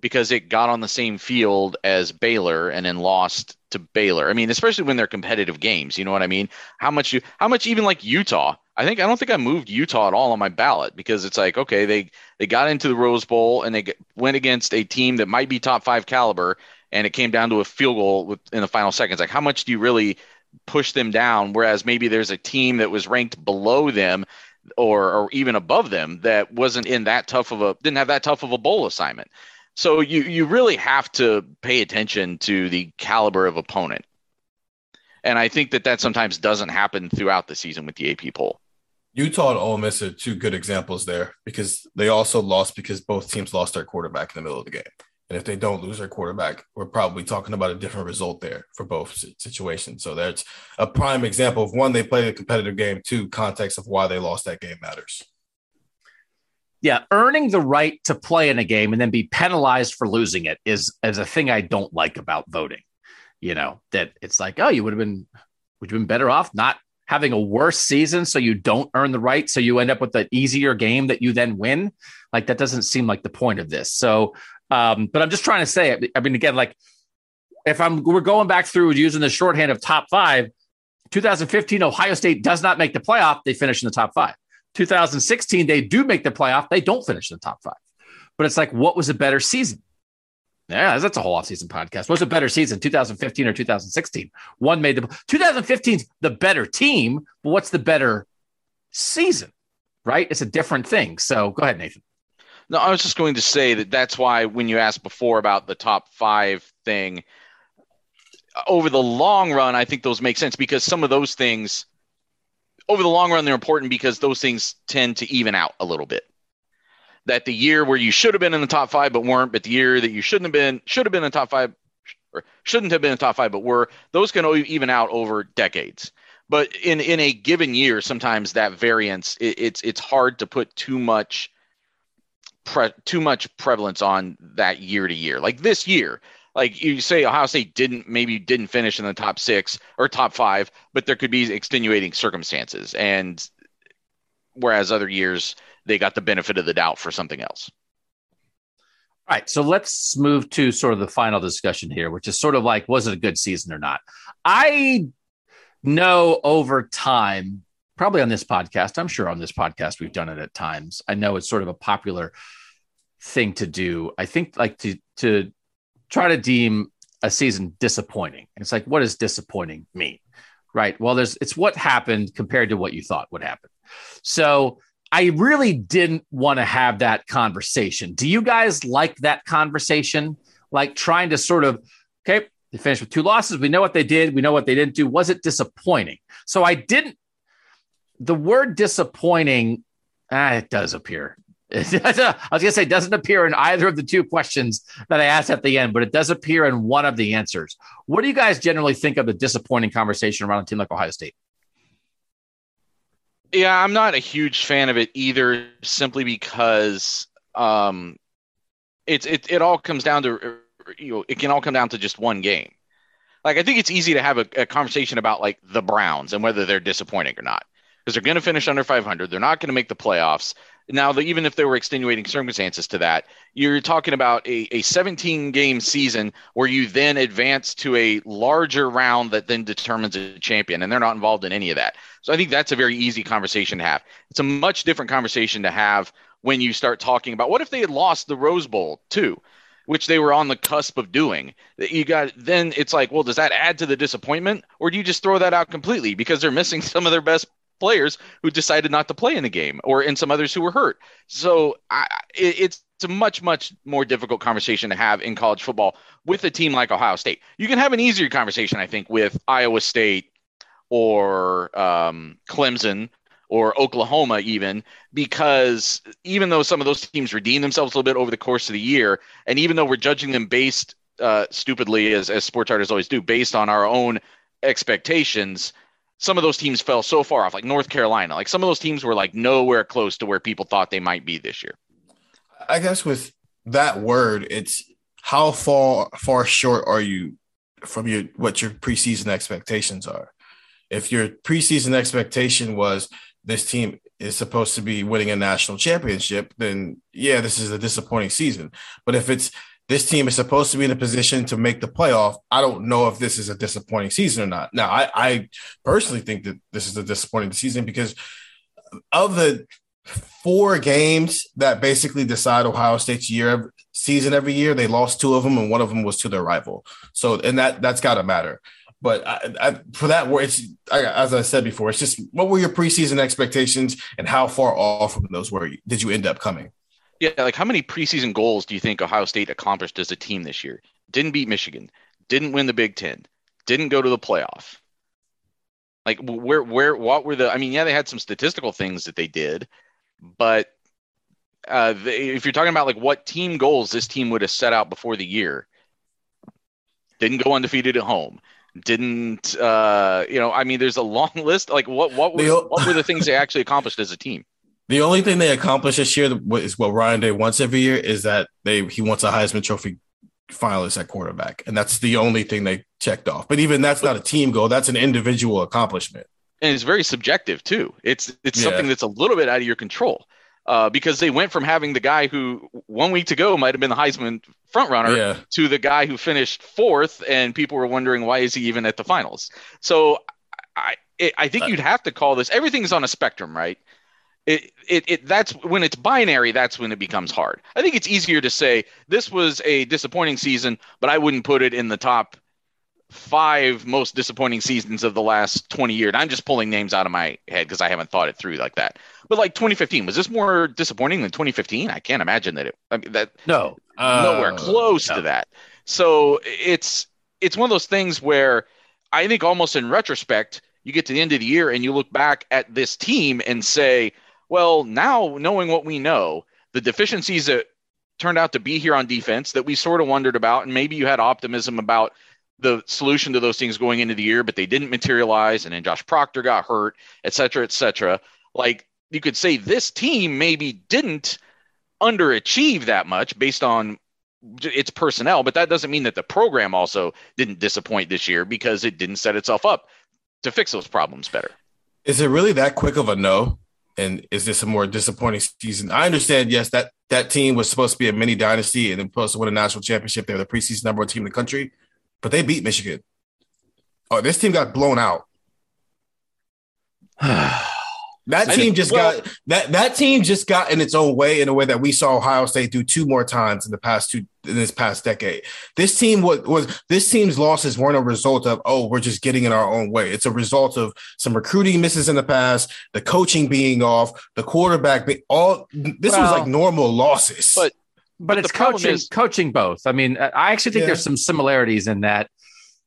because it got on the same field as Baylor and then lost to Baylor. I mean, especially when they're competitive games, you know what I mean? How much you how much even like Utah. I think I don't think I moved Utah at all on my ballot because it's like okay, they they got into the Rose Bowl and they went against a team that might be top 5 caliber and it came down to a field goal in the final seconds. Like how much do you really push them down whereas maybe there's a team that was ranked below them or or even above them that wasn't in that tough of a didn't have that tough of a bowl assignment. So you you really have to pay attention to the caliber of opponent, and I think that that sometimes doesn't happen throughout the season with the AP poll. Utah and Ole Miss are two good examples there because they also lost because both teams lost their quarterback in the middle of the game. And if they don't lose their quarterback, we're probably talking about a different result there for both situations. So that's a prime example of one, they played a competitive game, two, context of why they lost that game matters yeah, earning the right to play in a game and then be penalized for losing it is is a thing I don't like about voting. You know, that it's like, oh, you would have been would have been better off not having a worse season so you don't earn the right so you end up with an easier game that you then win like that doesn't seem like the point of this so um but i'm just trying to say it. i mean again like if i'm we're going back through using the shorthand of top five 2015 ohio state does not make the playoff they finish in the top five 2016, they do make the playoff. They don't finish in the top five. But it's like, what was a better season? Yeah, that's a whole offseason podcast. What's a better season, 2015 or 2016? One made the 2015's the better team, but what's the better season? Right? It's a different thing. So go ahead, Nathan. No, I was just going to say that that's why when you asked before about the top five thing, over the long run, I think those make sense because some of those things over the long run, they're important because those things tend to even out a little bit. That the year where you should have been in the top five but weren't, but the year that you shouldn't have been should have been in the top five or shouldn't have been in the top five but were, those can even out over decades. But in in a given year, sometimes that variance it, it's it's hard to put too much pre, too much prevalence on that year to year. Like this year, like you say Ohio State didn't maybe didn't finish in the top six or top five, but there could be extenuating circumstances. And whereas other years they got the benefit of the doubt for something else. All right, so let's move to sort of the final discussion here, which is sort of like was it a good season or not? I know over time, probably on this podcast, I'm sure on this podcast we've done it at times. I know it's sort of a popular thing to do. I think like to to try to deem a season disappointing. It's like, what does disappointing mean? Right. Well, there's it's what happened compared to what you thought would happen. So I really didn't want to have that conversation. Do you guys like that conversation? Like trying to sort of, okay, they finished with two losses. We know what they did. We know what they didn't do. Was it disappointing? So I didn't. The word disappointing, ah, it does appear [laughs] I was going to say, it doesn't appear in either of the two questions that I asked at the end, but it does appear in one of the answers. What do you guys generally think of the disappointing conversation around a team like Ohio State? Yeah, I'm not a huge fan of it either, simply because um, it's it, it all comes down to you know it can all come down to just one game. Like I think it's easy to have a, a conversation about like the Browns and whether they're disappointing or not because they're going to finish under 500. They're not going to make the playoffs. Now, the, even if there were extenuating circumstances to that, you're talking about a, a 17 game season where you then advance to a larger round that then determines a champion, and they're not involved in any of that. So I think that's a very easy conversation to have. It's a much different conversation to have when you start talking about what if they had lost the Rose Bowl too, which they were on the cusp of doing. You got then it's like, well, does that add to the disappointment, or do you just throw that out completely because they're missing [laughs] some of their best players who decided not to play in the game or in some others who were hurt. So I, it, it's a much, much more difficult conversation to have in college football with a team like Ohio State. You can have an easier conversation, I think, with Iowa State or um, Clemson or Oklahoma, even because even though some of those teams redeem themselves a little bit over the course of the year, and even though we're judging them based uh, stupidly, as, as sports artists always do, based on our own expectations, some of those teams fell so far off, like North Carolina. Like some of those teams were like nowhere close to where people thought they might be this year. I guess with that word, it's how far far short are you from your what your preseason expectations are. If your preseason expectation was this team is supposed to be winning a national championship, then yeah, this is a disappointing season. But if it's this team is supposed to be in a position to make the playoff. I don't know if this is a disappointing season or not. Now, I, I personally think that this is a disappointing season because of the four games that basically decide Ohio State's year season every year, they lost two of them, and one of them was to their rival. So, and that that's got to matter. But I, I, for that, it's as I said before, it's just what were your preseason expectations and how far off from those were you, did you end up coming? Yeah, like how many preseason goals do you think Ohio State accomplished as a team this year? Didn't beat Michigan, didn't win the Big Ten, didn't go to the playoff. Like where where what were the? I mean, yeah, they had some statistical things that they did, but uh, they, if you're talking about like what team goals this team would have set out before the year, didn't go undefeated at home, didn't uh, you know? I mean, there's a long [laughs] list. Like what what were, what were the things [laughs] they actually accomplished as a team? The only thing they accomplished this year is what Ryan Day wants every year is that they he wants a Heisman Trophy finalist at quarterback, and that's the only thing they checked off. But even that's not a team goal; that's an individual accomplishment. And it's very subjective too. It's it's yeah. something that's a little bit out of your control. Uh, because they went from having the guy who one week to go might have been the Heisman frontrunner yeah. to the guy who finished fourth, and people were wondering why is he even at the finals. So I I think uh, you'd have to call this everything's on a spectrum, right? It, it, it that's when it's binary that's when it becomes hard. I think it's easier to say this was a disappointing season but i wouldn't put it in the top five most disappointing seasons of the last 20 years. I'm just pulling names out of my head because i haven't thought it through like that. But like 2015 was this more disappointing than 2015 i can't imagine that it I mean, that no. Uh, nowhere close no. to that. So it's it's one of those things where i think almost in retrospect you get to the end of the year and you look back at this team and say well, now knowing what we know, the deficiencies that turned out to be here on defense that we sort of wondered about, and maybe you had optimism about the solution to those things going into the year, but they didn't materialize, and then Josh Proctor got hurt, et cetera, et cetera. Like you could say this team maybe didn't underachieve that much based on its personnel, but that doesn't mean that the program also didn't disappoint this year because it didn't set itself up to fix those problems better. Is it really that quick of a no? And is this a more disappointing season? I understand, yes, that that team was supposed to be a mini dynasty and then supposed to win a national championship. They're the preseason number one team in the country, but they beat Michigan. Oh, this team got blown out. [sighs] [sighs] That team just well, got that that team just got in its own way in a way that we saw Ohio State do two more times in the past two in this past decade. This team was, was this team's losses weren't a result of oh we're just getting in our own way. It's a result of some recruiting misses in the past, the coaching being off, the quarterback being all. This well, was like normal losses, but but, but it's coaching is, coaching both. I mean, I actually think yeah. there's some similarities in that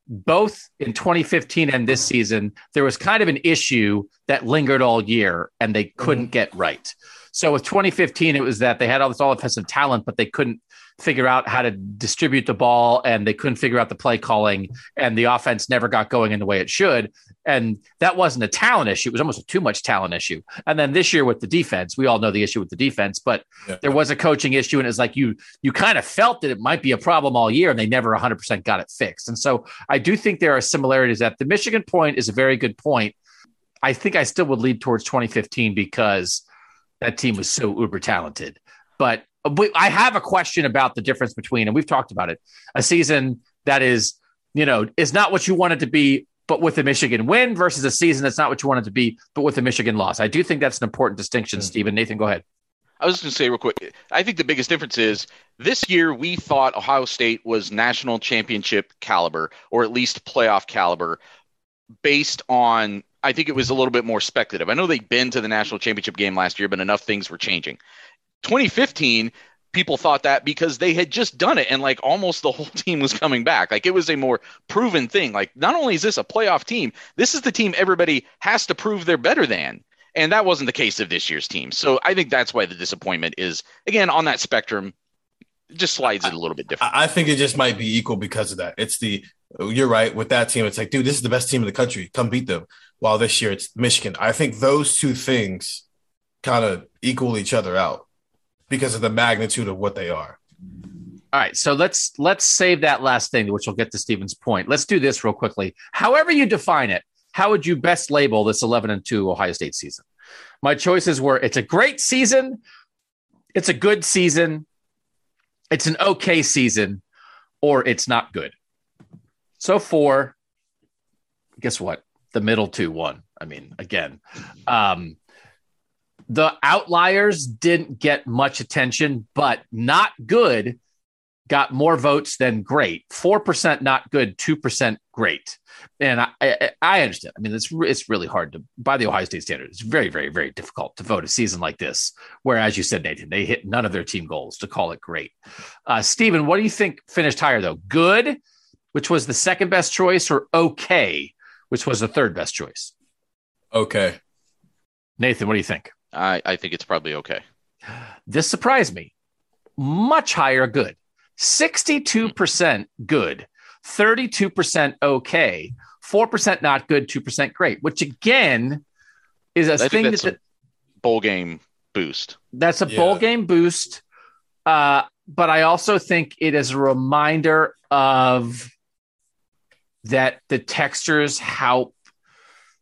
both in 2015 and this season, there was kind of an issue that lingered all year and they couldn't mm-hmm. get right. So with 2015, it was that they had all this all offensive talent, but they couldn't figure out how to distribute the ball and they couldn't figure out the play calling and the offense never got going in the way it should. And that wasn't a talent issue. It was almost a too much talent issue. And then this year with the defense we all know the issue with the defense but yeah. there was a coaching issue and it's like you you kind of felt that it might be a problem all year and they never 100% got it fixed. And so i do think there are similarities that the michigan point is a very good point. I think i still would lead towards 2015 because that team was so uber talented. But I have a question about the difference between, and we've talked about it, a season that is, you know, is not what you want it to be, but with a Michigan win versus a season that's not what you want it to be, but with a Michigan loss. I do think that's an important distinction, mm-hmm. Stephen. Nathan, go ahead. I was going to say real quick. I think the biggest difference is this year we thought Ohio State was national championship caliber, or at least playoff caliber, based on I think it was a little bit more speculative. I know they'd been to the national championship game last year, but enough things were changing. 2015, people thought that because they had just done it and like almost the whole [laughs] team was coming back. Like it was a more proven thing. Like not only is this a playoff team, this is the team everybody has to prove they're better than. And that wasn't the case of this year's team. So I think that's why the disappointment is again on that spectrum, just slides it a little bit different. I think it just might be equal because of that. It's the you're right with that team. It's like, dude, this is the best team in the country. Come beat them. While this year it's Michigan. I think those two things kind of equal each other out because of the magnitude of what they are. All right, so let's let's save that last thing, which will get to Stephen's point. Let's do this real quickly. However you define it, how would you best label this 11 and 2 Ohio State season? My choices were it's a great season, it's a good season, it's an okay season, or it's not good. So for guess what? The middle two won. I mean, again, um, the outliers didn't get much attention, but not good got more votes than great. 4% not good, 2% great. And I, I, I, understand. I mean, it's it's really hard to, by the Ohio State standard, it's very, very, very difficult to vote a season like this, where, as you said, Nathan, they hit none of their team goals to call it great. Uh, Stephen, what do you think finished higher, though? Good, which was the second best choice, or okay, which was the third best choice? Okay. Nathan, what do you think? I, I think it's probably okay. This surprised me. Much higher good. 62% good, 32% okay, 4% not good, 2% great, which again is a I thing that's that, bowl game boost. That's a yeah. bowl game boost. Uh, but I also think it is a reminder of that the textures help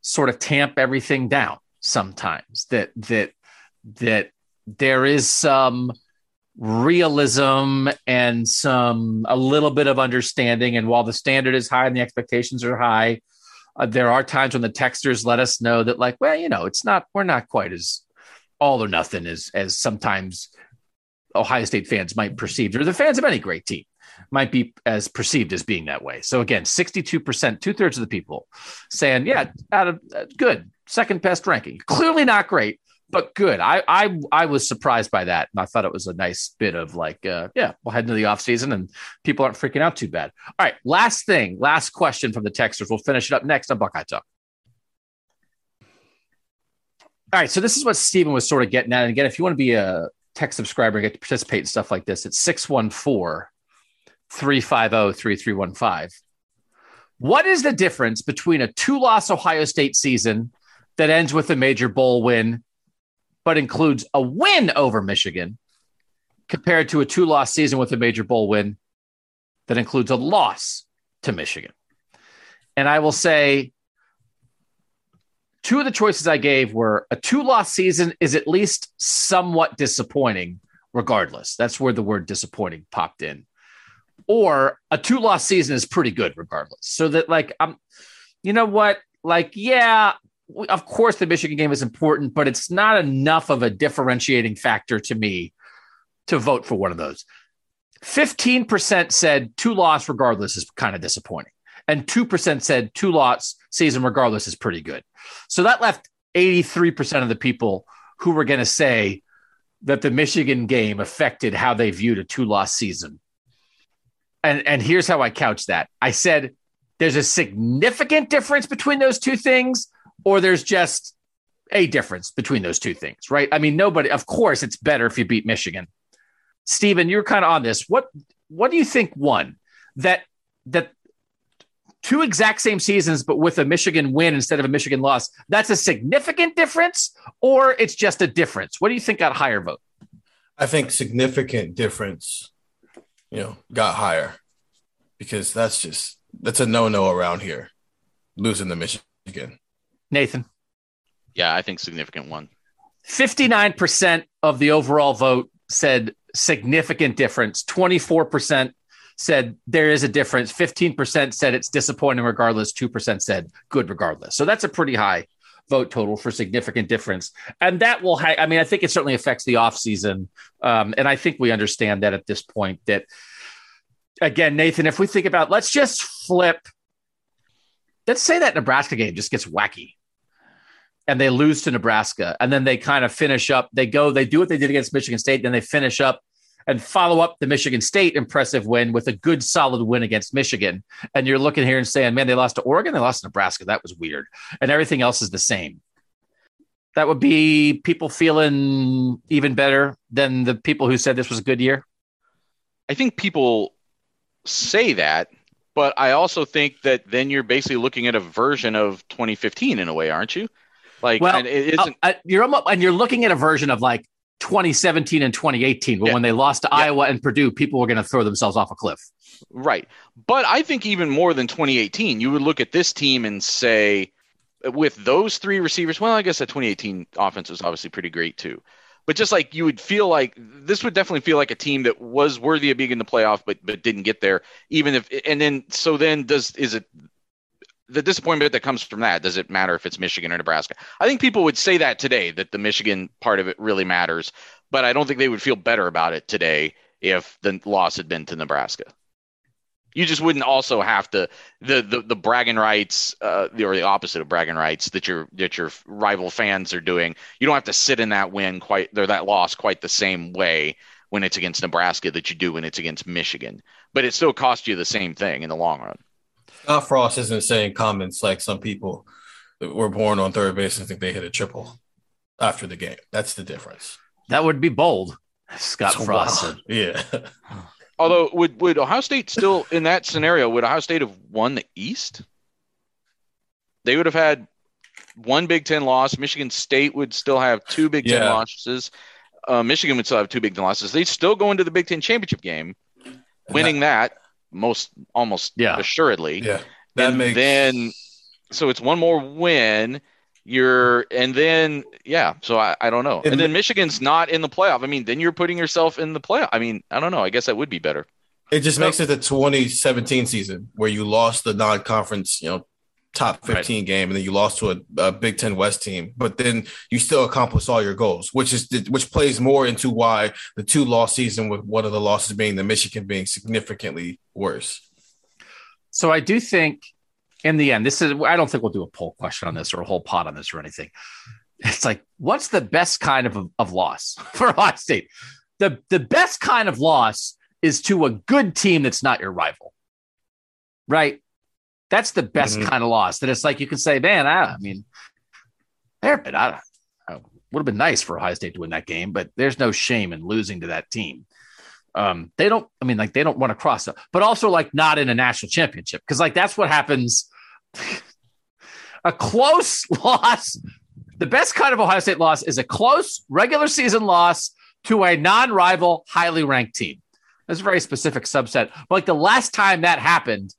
sort of tamp everything down sometimes that that that there is some realism and some a little bit of understanding. And while the standard is high and the expectations are high uh, there are times when the texters let us know that like well you know it's not we're not quite as all or nothing as as sometimes ohio state fans might perceive or the fans of any great team might be as perceived as being that way. So again 62% two-thirds of the people saying yeah out of uh, good second best ranking clearly not great but good. I I I was surprised by that, and I thought it was a nice bit of like, uh, yeah, we'll head into the off season, and people aren't freaking out too bad. All right, last thing, last question from the texters. We'll finish it up next on Buckeye Talk. All right, so this is what Stephen was sort of getting at. And again, if you want to be a tech subscriber and get to participate in stuff like this, it's 614 350 3315. What is the difference between a two loss Ohio State season that ends with a major bowl win but includes a win over Michigan compared to a two loss season with a major bowl win that includes a loss to Michigan. And I will say two of the choices I gave were a two loss season is at least somewhat disappointing, regardless. That's where the word disappointing popped in. Or a two loss season is pretty good, regardless. So that, like, I'm, you know what? Like, yeah, of course the Michigan game is important, but it's not enough of a differentiating factor to me to vote for one of those. 15% said two loss regardless is kind of disappointing. And 2% said two loss season regardless is pretty good. So that left 83% of the people who were going to say that the Michigan game affected how they viewed a two loss season. And, and here's how I couch that I said there's a significant difference between those two things or there's just a difference between those two things, right? I mean, nobody, of course, it's better if you beat Michigan. Stephen, you're kind of on this. What what do you think won that that two exact same seasons, but with a Michigan win instead of a Michigan loss? That's a significant difference, or it's just a difference. What do you think got higher vote? I think significant difference, you know, got higher because that's just that's a no no around here, losing to Michigan. Nathan. Yeah, I think significant one. 59% of the overall vote said significant difference. 24% said there is a difference. 15% said it's disappointing regardless. 2% said good regardless. So that's a pretty high vote total for significant difference. And that will, ha- I mean, I think it certainly affects the offseason. Um, and I think we understand that at this point that, again, Nathan, if we think about, let's just flip let's say that Nebraska game just gets wacky and they lose to Nebraska and then they kind of finish up. They go, they do what they did against Michigan State, then they finish up and follow up the Michigan State impressive win with a good solid win against Michigan. And you're looking here and saying, man, they lost to Oregon, they lost to Nebraska. That was weird. And everything else is the same. That would be people feeling even better than the people who said this was a good year. I think people say that, but I also think that then you're basically looking at a version of 2015 in a way, aren't you? Like, Well, and it isn't. You're almost, and you're looking at a version of like 2017 and 2018, but Yeah. when they lost to Yeah. Iowa and Purdue, people were going to throw themselves off a cliff. Right. But I think even more than 2018, you would look at this team and say, with those three receivers, well, I guess the 2018 offense was obviously pretty great too. But just like you would feel like this would definitely feel like a team that was worthy of being in the playoff, but but didn't get there. Even if and then so then does is it the disappointment that comes from that? Does it matter if it's Michigan or Nebraska? I think people would say that today that the Michigan part of it really matters, but I don't think they would feel better about it today if the loss had been to Nebraska. You just wouldn't also have to the the, the bragging rights uh, or the opposite of bragging rights that your that your rival fans are doing. You don't have to sit in that win quite or that loss quite the same way when it's against Nebraska that you do when it's against Michigan. But it still costs you the same thing in the long run. Scott Frost isn't saying comments like some people that were born on third base and think they hit a triple after the game. That's the difference. That would be bold, Scott [laughs] So, Frost. wow. Yeah. [laughs] Although would would Ohio State still in that scenario would Ohio State have won the East? They would have had one Big Ten loss. Michigan State would still have two Big Ten Yeah. losses. Uh, Michigan would still have two Big Ten losses. They'd still go into the Big Ten championship game, winning that most almost Yeah. assuredly. Yeah. That and makes then so it's one more win. You're and then yeah, so I, I don't know. And, And- then Michigan's not in the playoff. I mean, then you're putting yourself in the playoff. I mean, I don't know. I guess that would be better. it just makes it the 2017 season where you lost the non-conference, you know, top 15 game, and then you lost to a, a Big Ten West team, but then you still accomplished all your goals, which is which plays more into why the two loss season with one of the losses being the Michigan being significantly worse. So I do think in the end, this is I don't think we'll do a poll question on this or a whole pot on this or anything. It's like, what's the best kind of, of loss [laughs] for Ohio State? The the best kind of loss is to a good team that's not your rival. Right? That's the best Mhm. kind of loss. That it's like you can say, man, I, I mean, there, but I, I would have been nice for Ohio State to win that game, but there's no shame in losing to that team. Um, they don't, I mean, like they don't want to cross up, but also like not in a national championship because like that's what happens. A close [laughs] loss. The best kind of Ohio State loss is a close regular season loss to a non-rival, highly ranked team. That's a very specific subset. But like the last time that happened,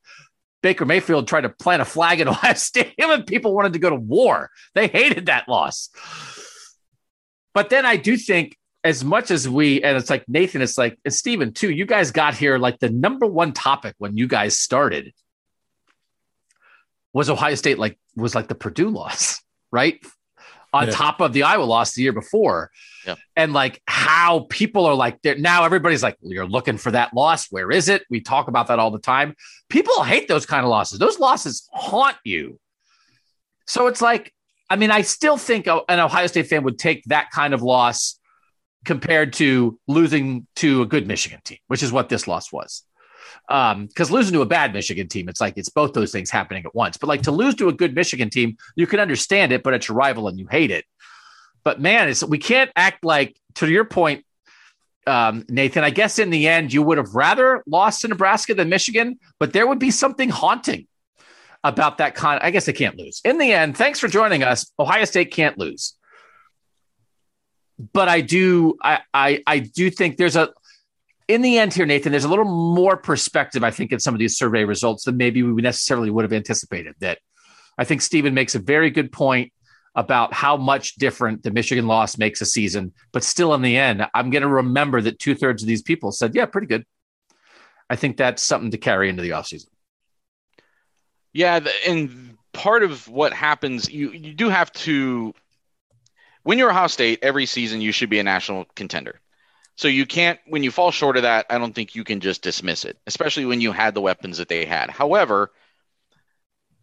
Baker Mayfield tried to plant a flag at [laughs] Ohio Stadium and people wanted to go to war. They hated that loss. But then I do think as much as we, and it's like Nathan, it's like, and Stephen too, you guys got here like the number one topic when you guys started was Ohio State like, was like the Purdue loss, [laughs] right? On Yeah. top of the Iowa loss the year before. Yeah. And like how people are like, they're- now everybody's like, well, you're looking for that loss. Where is it? We talk about that all the time. People hate those kind of losses. Those losses haunt you. So it's like, I mean, I still think an Ohio State fan would take that kind of loss compared to losing to a good Michigan team, which is what this loss was. Because losing to a bad Michigan team, it's like it's both those things happening at once. But like to lose to a good Michigan team, you can understand it, but it's your rival and you hate it. But man, it's we can't act like to your point, um, Nathan. I guess in the end, you would have rather lost to Nebraska than Michigan, but there would be something haunting about that kind. I guess they can't lose. In the end, thanks for joining us. Ohio State can't lose. But I do, I, I, I do think there's a, in the end here, Nathan, there's a little more perspective, I think, in some of these survey results than maybe we necessarily would have anticipated. That I think Stephen makes a very good point about how much different the Michigan loss makes a season. But still, in the end, I'm going to remember that two thirds of these people said, yeah, pretty good. I think that's something to carry into the offseason. Yeah, and part of what happens, you you do have to. When you're a Ohio State, every season you should be a national contender. So you can't, when you fall short of that, I don't think you can just dismiss it, especially when you had the weapons that they had. However,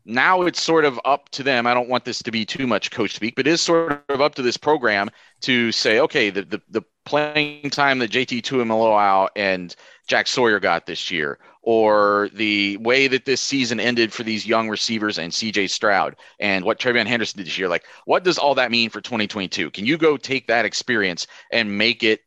now it's sort of up to them. I don't want this to be too much coach speak, but it is sort of up to this program to say, okay, the the, the playing time that JT Tuimoloau and Jack Sawyer got this year, or the way that this season ended for these young receivers and CJ Stroud and what TreVeyon Henderson did this year. Like, what does all that mean for 2022? Can you go take that experience and make it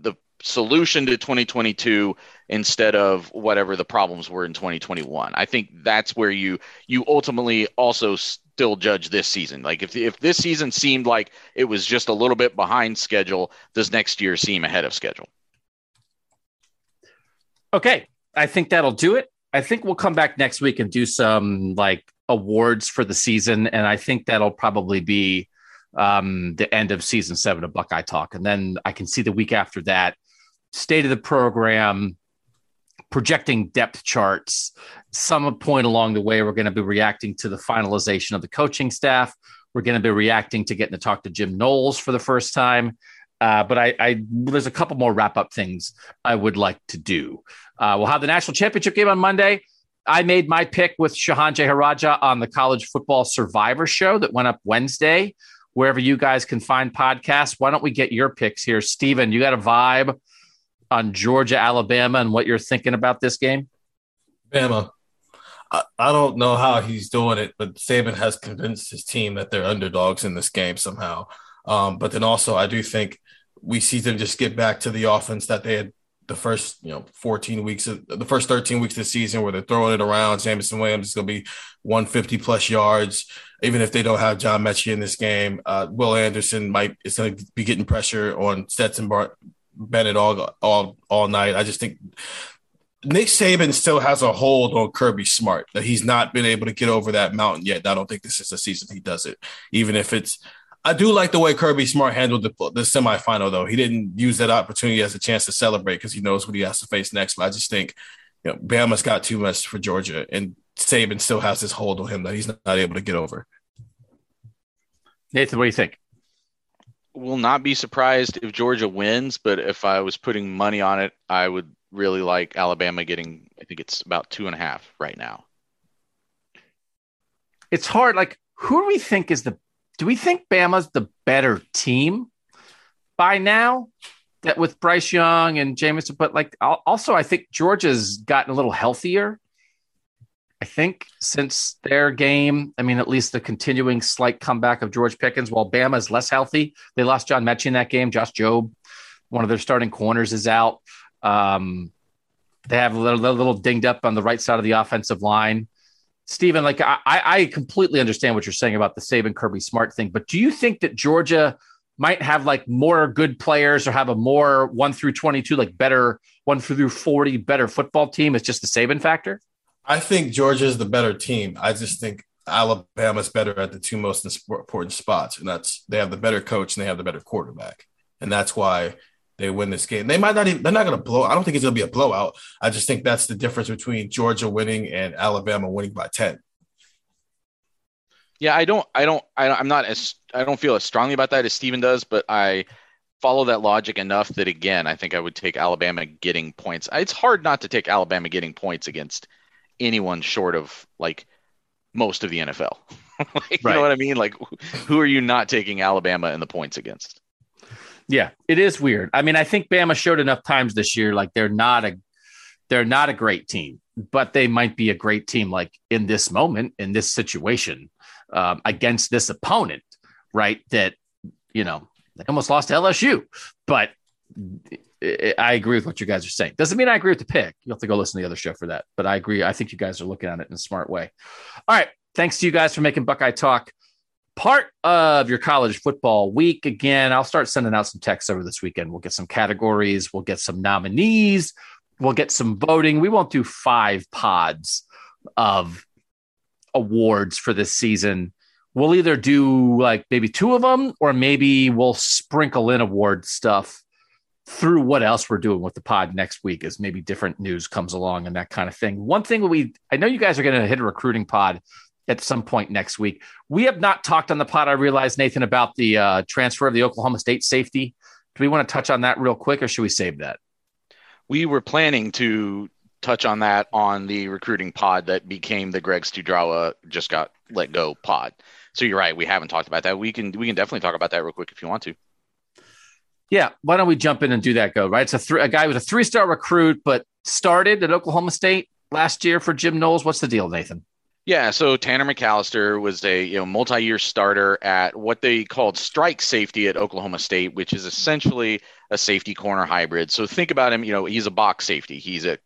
the solution to 2022 instead of whatever the problems were in 2021? I think that's where you you ultimately also still judge this season. Like if if this season seemed like it was just a little bit behind schedule, does next year seem ahead of schedule? Okay, I think that'll do it. I think we'll come back next week and do some like awards for the season, and I think that'll probably be um, the end of season seven of Buckeye Talk, and then I can see the week after that state of the program, projecting depth charts. Some point along the way, we're going to be reacting to the finalization of the coaching staff. We're going to be reacting to getting to talk to Jim Knowles for the first time. Uh, but I, I, there's a couple more wrap up things I would like to do. Uh, we'll have the national championship game on Monday. I made my pick with Shehan Jeyarajah on the College Football Survivor Show that went up Wednesday. Wherever you guys can find podcasts, why don't we get your picks here, Stephen? You got a vibe on Georgia, Alabama, and what you're thinking about this game? Bama. I, don't know how he's doing it, but Saban has convinced his team that they're underdogs in this game somehow. Um, but then also, I do think we see them just get back to the offense that they had the first, you know, 14 weeks of the first 13 weeks of the season where they're throwing it around. Jameson Williams is going to be 150 plus yards, even if they don't have John Metchie in this game. Uh, Will Anderson might is going to be getting pressure on Stetson Bar- Bennett all all all night. I just think Nick Saban still has a hold on Kirby Smart that he's not been able to get over that mountain yet. I don't think this is the season he does it, even if it's. I do like the way Kirby Smart handled the, the semifinal, though. He didn't use that opportunity as a chance to celebrate because he knows what he has to face next. But I just think, you know, Bama's got too much for Georgia, and Saban still has this hold on him that he's not able to get over. Nathan, what do you think? will not be surprised if Georgia wins, but if I was putting money on it, I would really like Alabama getting. I think it's about two and a half right now. It's hard. Like, who do we think is the? Do we think Bama's the better team by now? That with Bryce Young and Jameson, but like also, I think Georgia's gotten a little healthier. I think since their game, I mean, at least the continuing slight comeback of George Pickens, while Bama is less healthy, they lost John Metchie in that game. Josh Jobe, one of their starting corners, is out. Um, they have a little, a little dinged up on the right side of the offensive line. Stephen, like I, I completely understand what you're saying about the Saban Kirby Smart thing, but do you think that Georgia might have like more good players or have a more one through 22, like better one through 40 better football team? It's just the Saban factor? I think Georgia's the better team. I just think Alabama's better at the two most important spots, and that's they have the better coach and they have the better quarterback, and that's why they win this game. They might not even they're not going to blow. I don't think it's going to be a blowout. I just think that's the difference between Georgia winning and Alabama winning by ten. Yeah, I don't, I don't, I, I'm not as I don't feel as strongly about that as Stephen does, but I follow that logic enough that again, I think I would take Alabama getting points. It's hard not to take Alabama getting points against anyone short of like most of the NFL. [laughs] like, right. You know what I mean? Like, who are you not taking Alabama in the points against? Yeah, it is weird. I mean, I think Bama showed enough times this year, like they're not a they're not a great team, but they might be a great team, like in this moment, in this situation, um, against this opponent, right? That you know they almost lost to LSU, but I agree with what you guys are saying. Doesn't mean I agree with the pick. You'll have to go listen to the other show for that. But I agree. I think you guys are looking at it in a smart way. All right. Thanks to you guys for making Buckeye Talk part of your college football week. Again, I'll start sending out some texts over this weekend. We'll get some categories, we'll get some nominees, we'll get some voting. We won't do five pods of awards for this season. We'll either do like maybe two of them, or maybe we'll sprinkle in award stuff through what else we're doing with the pod next week as maybe different news comes along and that kind of thing. One thing we, I know you guys are going to hit a recruiting pod at some point next week. We have not talked on the pod, I realize, Nathan, about the uh, transfer of the Oklahoma State safety. Do we want to touch on that real quick or should we save that? We were planning to touch on that on the recruiting pod that became the Greg Studrawa just got let go pod. So you're right, we haven't talked about that. We can we can definitely talk about that real quick if you want to. Yeah, why don't we jump in and do that? Go right. It's a, th- a guy was a three star recruit, but started at Oklahoma State last year for Jim Knowles. What's the deal, Nathan? Yeah, so Tanner McAllister was a you know multi-year starter at what they called strike safety at Oklahoma State, which is essentially a safety corner hybrid. So think about him, you know, he's a box safety. He's a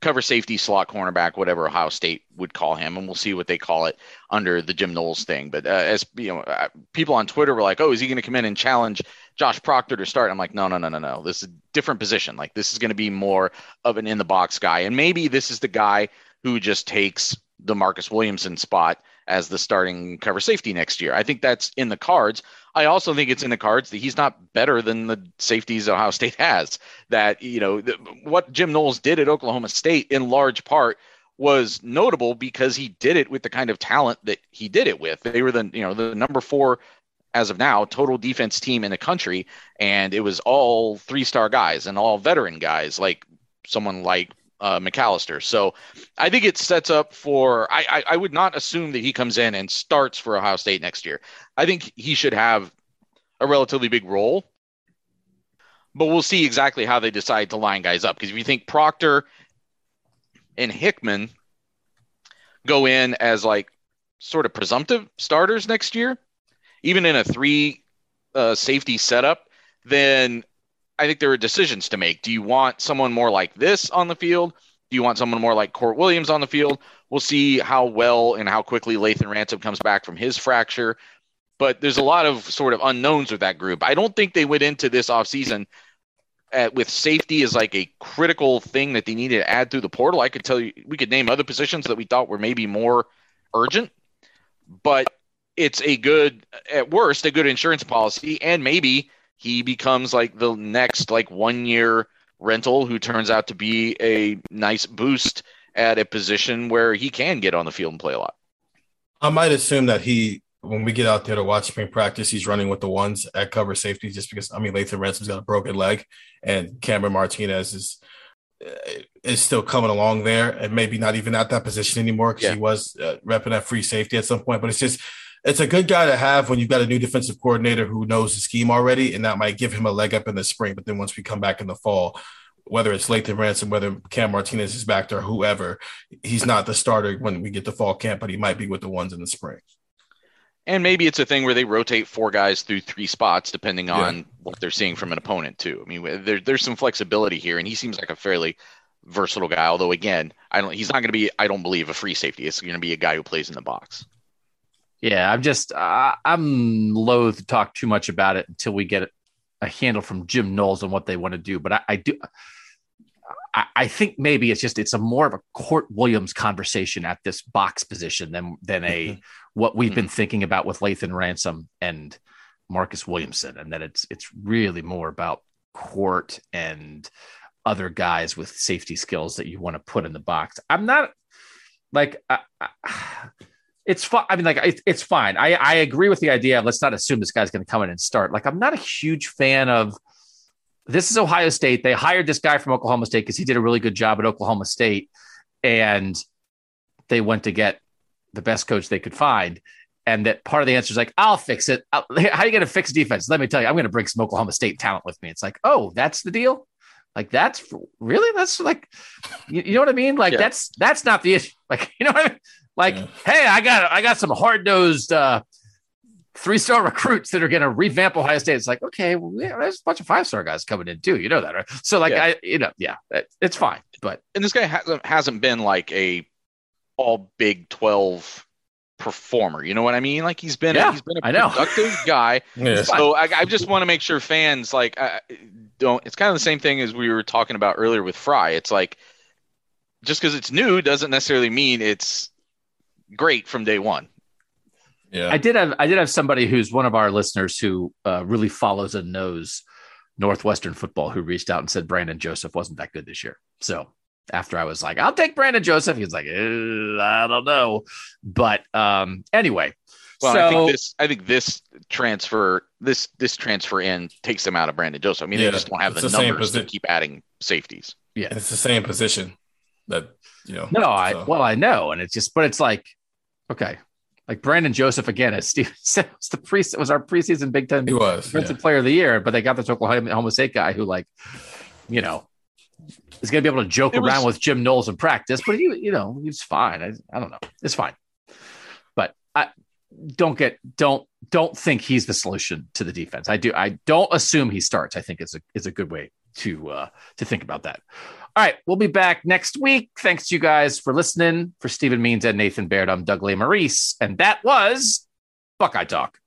cover safety, slot cornerback, whatever Ohio State would call him, and we'll see what they call it under the Jim Knowles thing. But uh, as you know, uh, people on Twitter were like, "Oh, is he going to come in and challenge Josh Proctor to start?" I'm like, "No, no, no, no, no. This is a different position. Like this is going to be more of an in the box guy, and maybe this is the guy who just takes the Marcus Williamson spot." As the starting cover safety next year. I think that's in the cards. I also think it's in the cards that he's not better than the safeties Ohio State has. That, you know, the, what Jim Knowles did at Oklahoma State in large part was notable because he did it with the kind of talent that he did it with. They were the, you know, the number four as of now total defense team in the country. And it was all three star guys and all veteran guys like someone like uh, McCalister. So I think it sets up for. I, I, I would not assume that he comes in and starts for Ohio State next year. I think he should have a relatively big role, but we'll see exactly how they decide to line guys up. Because if you think Proctor and Hickman go in as like sort of presumptive starters next year, even in a three uh, safety setup, then I think there are decisions to make. Do you want someone more like this on the field? Do you want someone more like Kourt Williams on the field? We'll see how well and how quickly Lathan Ransom comes back from his fracture. But there's a lot of sort of unknowns with that group. I don't think they went into this offseason at, with safety as like a critical thing that they needed to add through the portal. I could tell you, we could name other positions that we thought were maybe more urgent, but it's a good, at worst, a good insurance policy. And maybe he becomes like the next like one year rental who turns out to be a nice boost at a position where he can get on the field and play a lot. I might assume that he, when we get out there to watch spring practice, he's running with the ones at cover safety just because, I mean, Lathan Ransom's got a broken leg and Cameron Martinez is is still coming along there and maybe not even at that position anymore because yeah. he was uh, repping at free safety at some point. But it's just, it's a good guy to have when you've got a new defensive coordinator who knows the scheme already, and that might give him a leg up in the spring. But then once we come back in the fall, whether it's Lathan Ransom, whether Cam Martinez is back there, whoever, he's not the starter when we get to fall camp, but he might be with the ones in the spring. And maybe it's a thing where they rotate four guys through three spots depending on yeah. what they're seeing from an opponent too. I mean, there, there's some flexibility here, and he seems like a fairly versatile guy. Although again, I don't, he's not going to be, I don't believe, a free safety. It's going to be a guy who plays in the box. Yeah, I'm just uh, I'm loath to talk too much about it until we get a handle from Jim Knowles on what they want to do. But I, I do. I, I, think maybe it's just it's a more of a Kourt Williams conversation at this box position than than a mm-hmm. what we've mm-hmm. been thinking about with Lathan Ransom and Marcus Williamson, and that it's it's really more about Kourt and other guys with safety skills that you want to put in the box. I'm not like I, I, it's fine. I mean, like it, it's fine. I I agree with the idea of let's not assume this guy's going to come in and start. Like I'm not a huge fan of. This is Ohio State. They hired this guy from Oklahoma State because he did a really good job at Oklahoma State, and they went to get the best coach they could find. And that part of the answer is like, I'll fix it. I'll, [laughs] how are you going to fix defense? Let me tell you, I'm going to bring some Oklahoma State talent with me. It's like, oh, that's the deal. Like that's really that's like, you, you know what I mean? Like yeah. that's that's not the issue. [laughs] Like you know what I mean? Like, yeah. hey, I got I got some hard nosed uh, three star [laughs] recruits that are going to revamp Ohio State. It's like, okay, well, yeah, there's a bunch of five star guys coming in too. You know that, right? So, like, yeah. I, you know, yeah, it's fine. But and this guy hasn't hasn't been like a all Big Twelve performer. You know what I mean? Like he's been yeah, a, he's been a productive guy. [laughs] yeah. So I, I just want to make sure fans like uh, don't. It's kind of the same thing as we were talking about earlier with Frye. It's like just because it's new doesn't necessarily mean it's great from day one. Yeah, I did have I did have somebody who's one of our listeners who uh, really follows and knows Northwestern football who reached out and said Brandon Joseph wasn't that good this year. So after I was like, I'll take Brandon Joseph, he was like, I don't know, but um, anyway. Well, so, I think this I think this transfer this this transfer in takes them out of Brandon Joseph. I mean, yeah, they just don't have the, the numbers to keep adding safeties. Yeah, it's the same position that you know. No, I well I know, and it's just, but it's like Okay. Like Brandon Joseph again, as Steve [laughs] said, was the pre was our preseason Big Ten he was defensive yeah. player of the year, but they got this Oklahoma State guy who, like, you know, is going to be able to joke It was- around with Jim Knowles in practice, but he, you know, he's fine. I, I don't know. It's fine. But I don't get don't don't think he's the solution to the defense. I do. I don't assume he starts. I think it's a is a good way to uh, to think about that. All right, we'll be back next week. Thanks to you guys for listening. For Stephen Means and Nathan Baird, I'm Doug Lesmerises, and that was Buckeye Talk.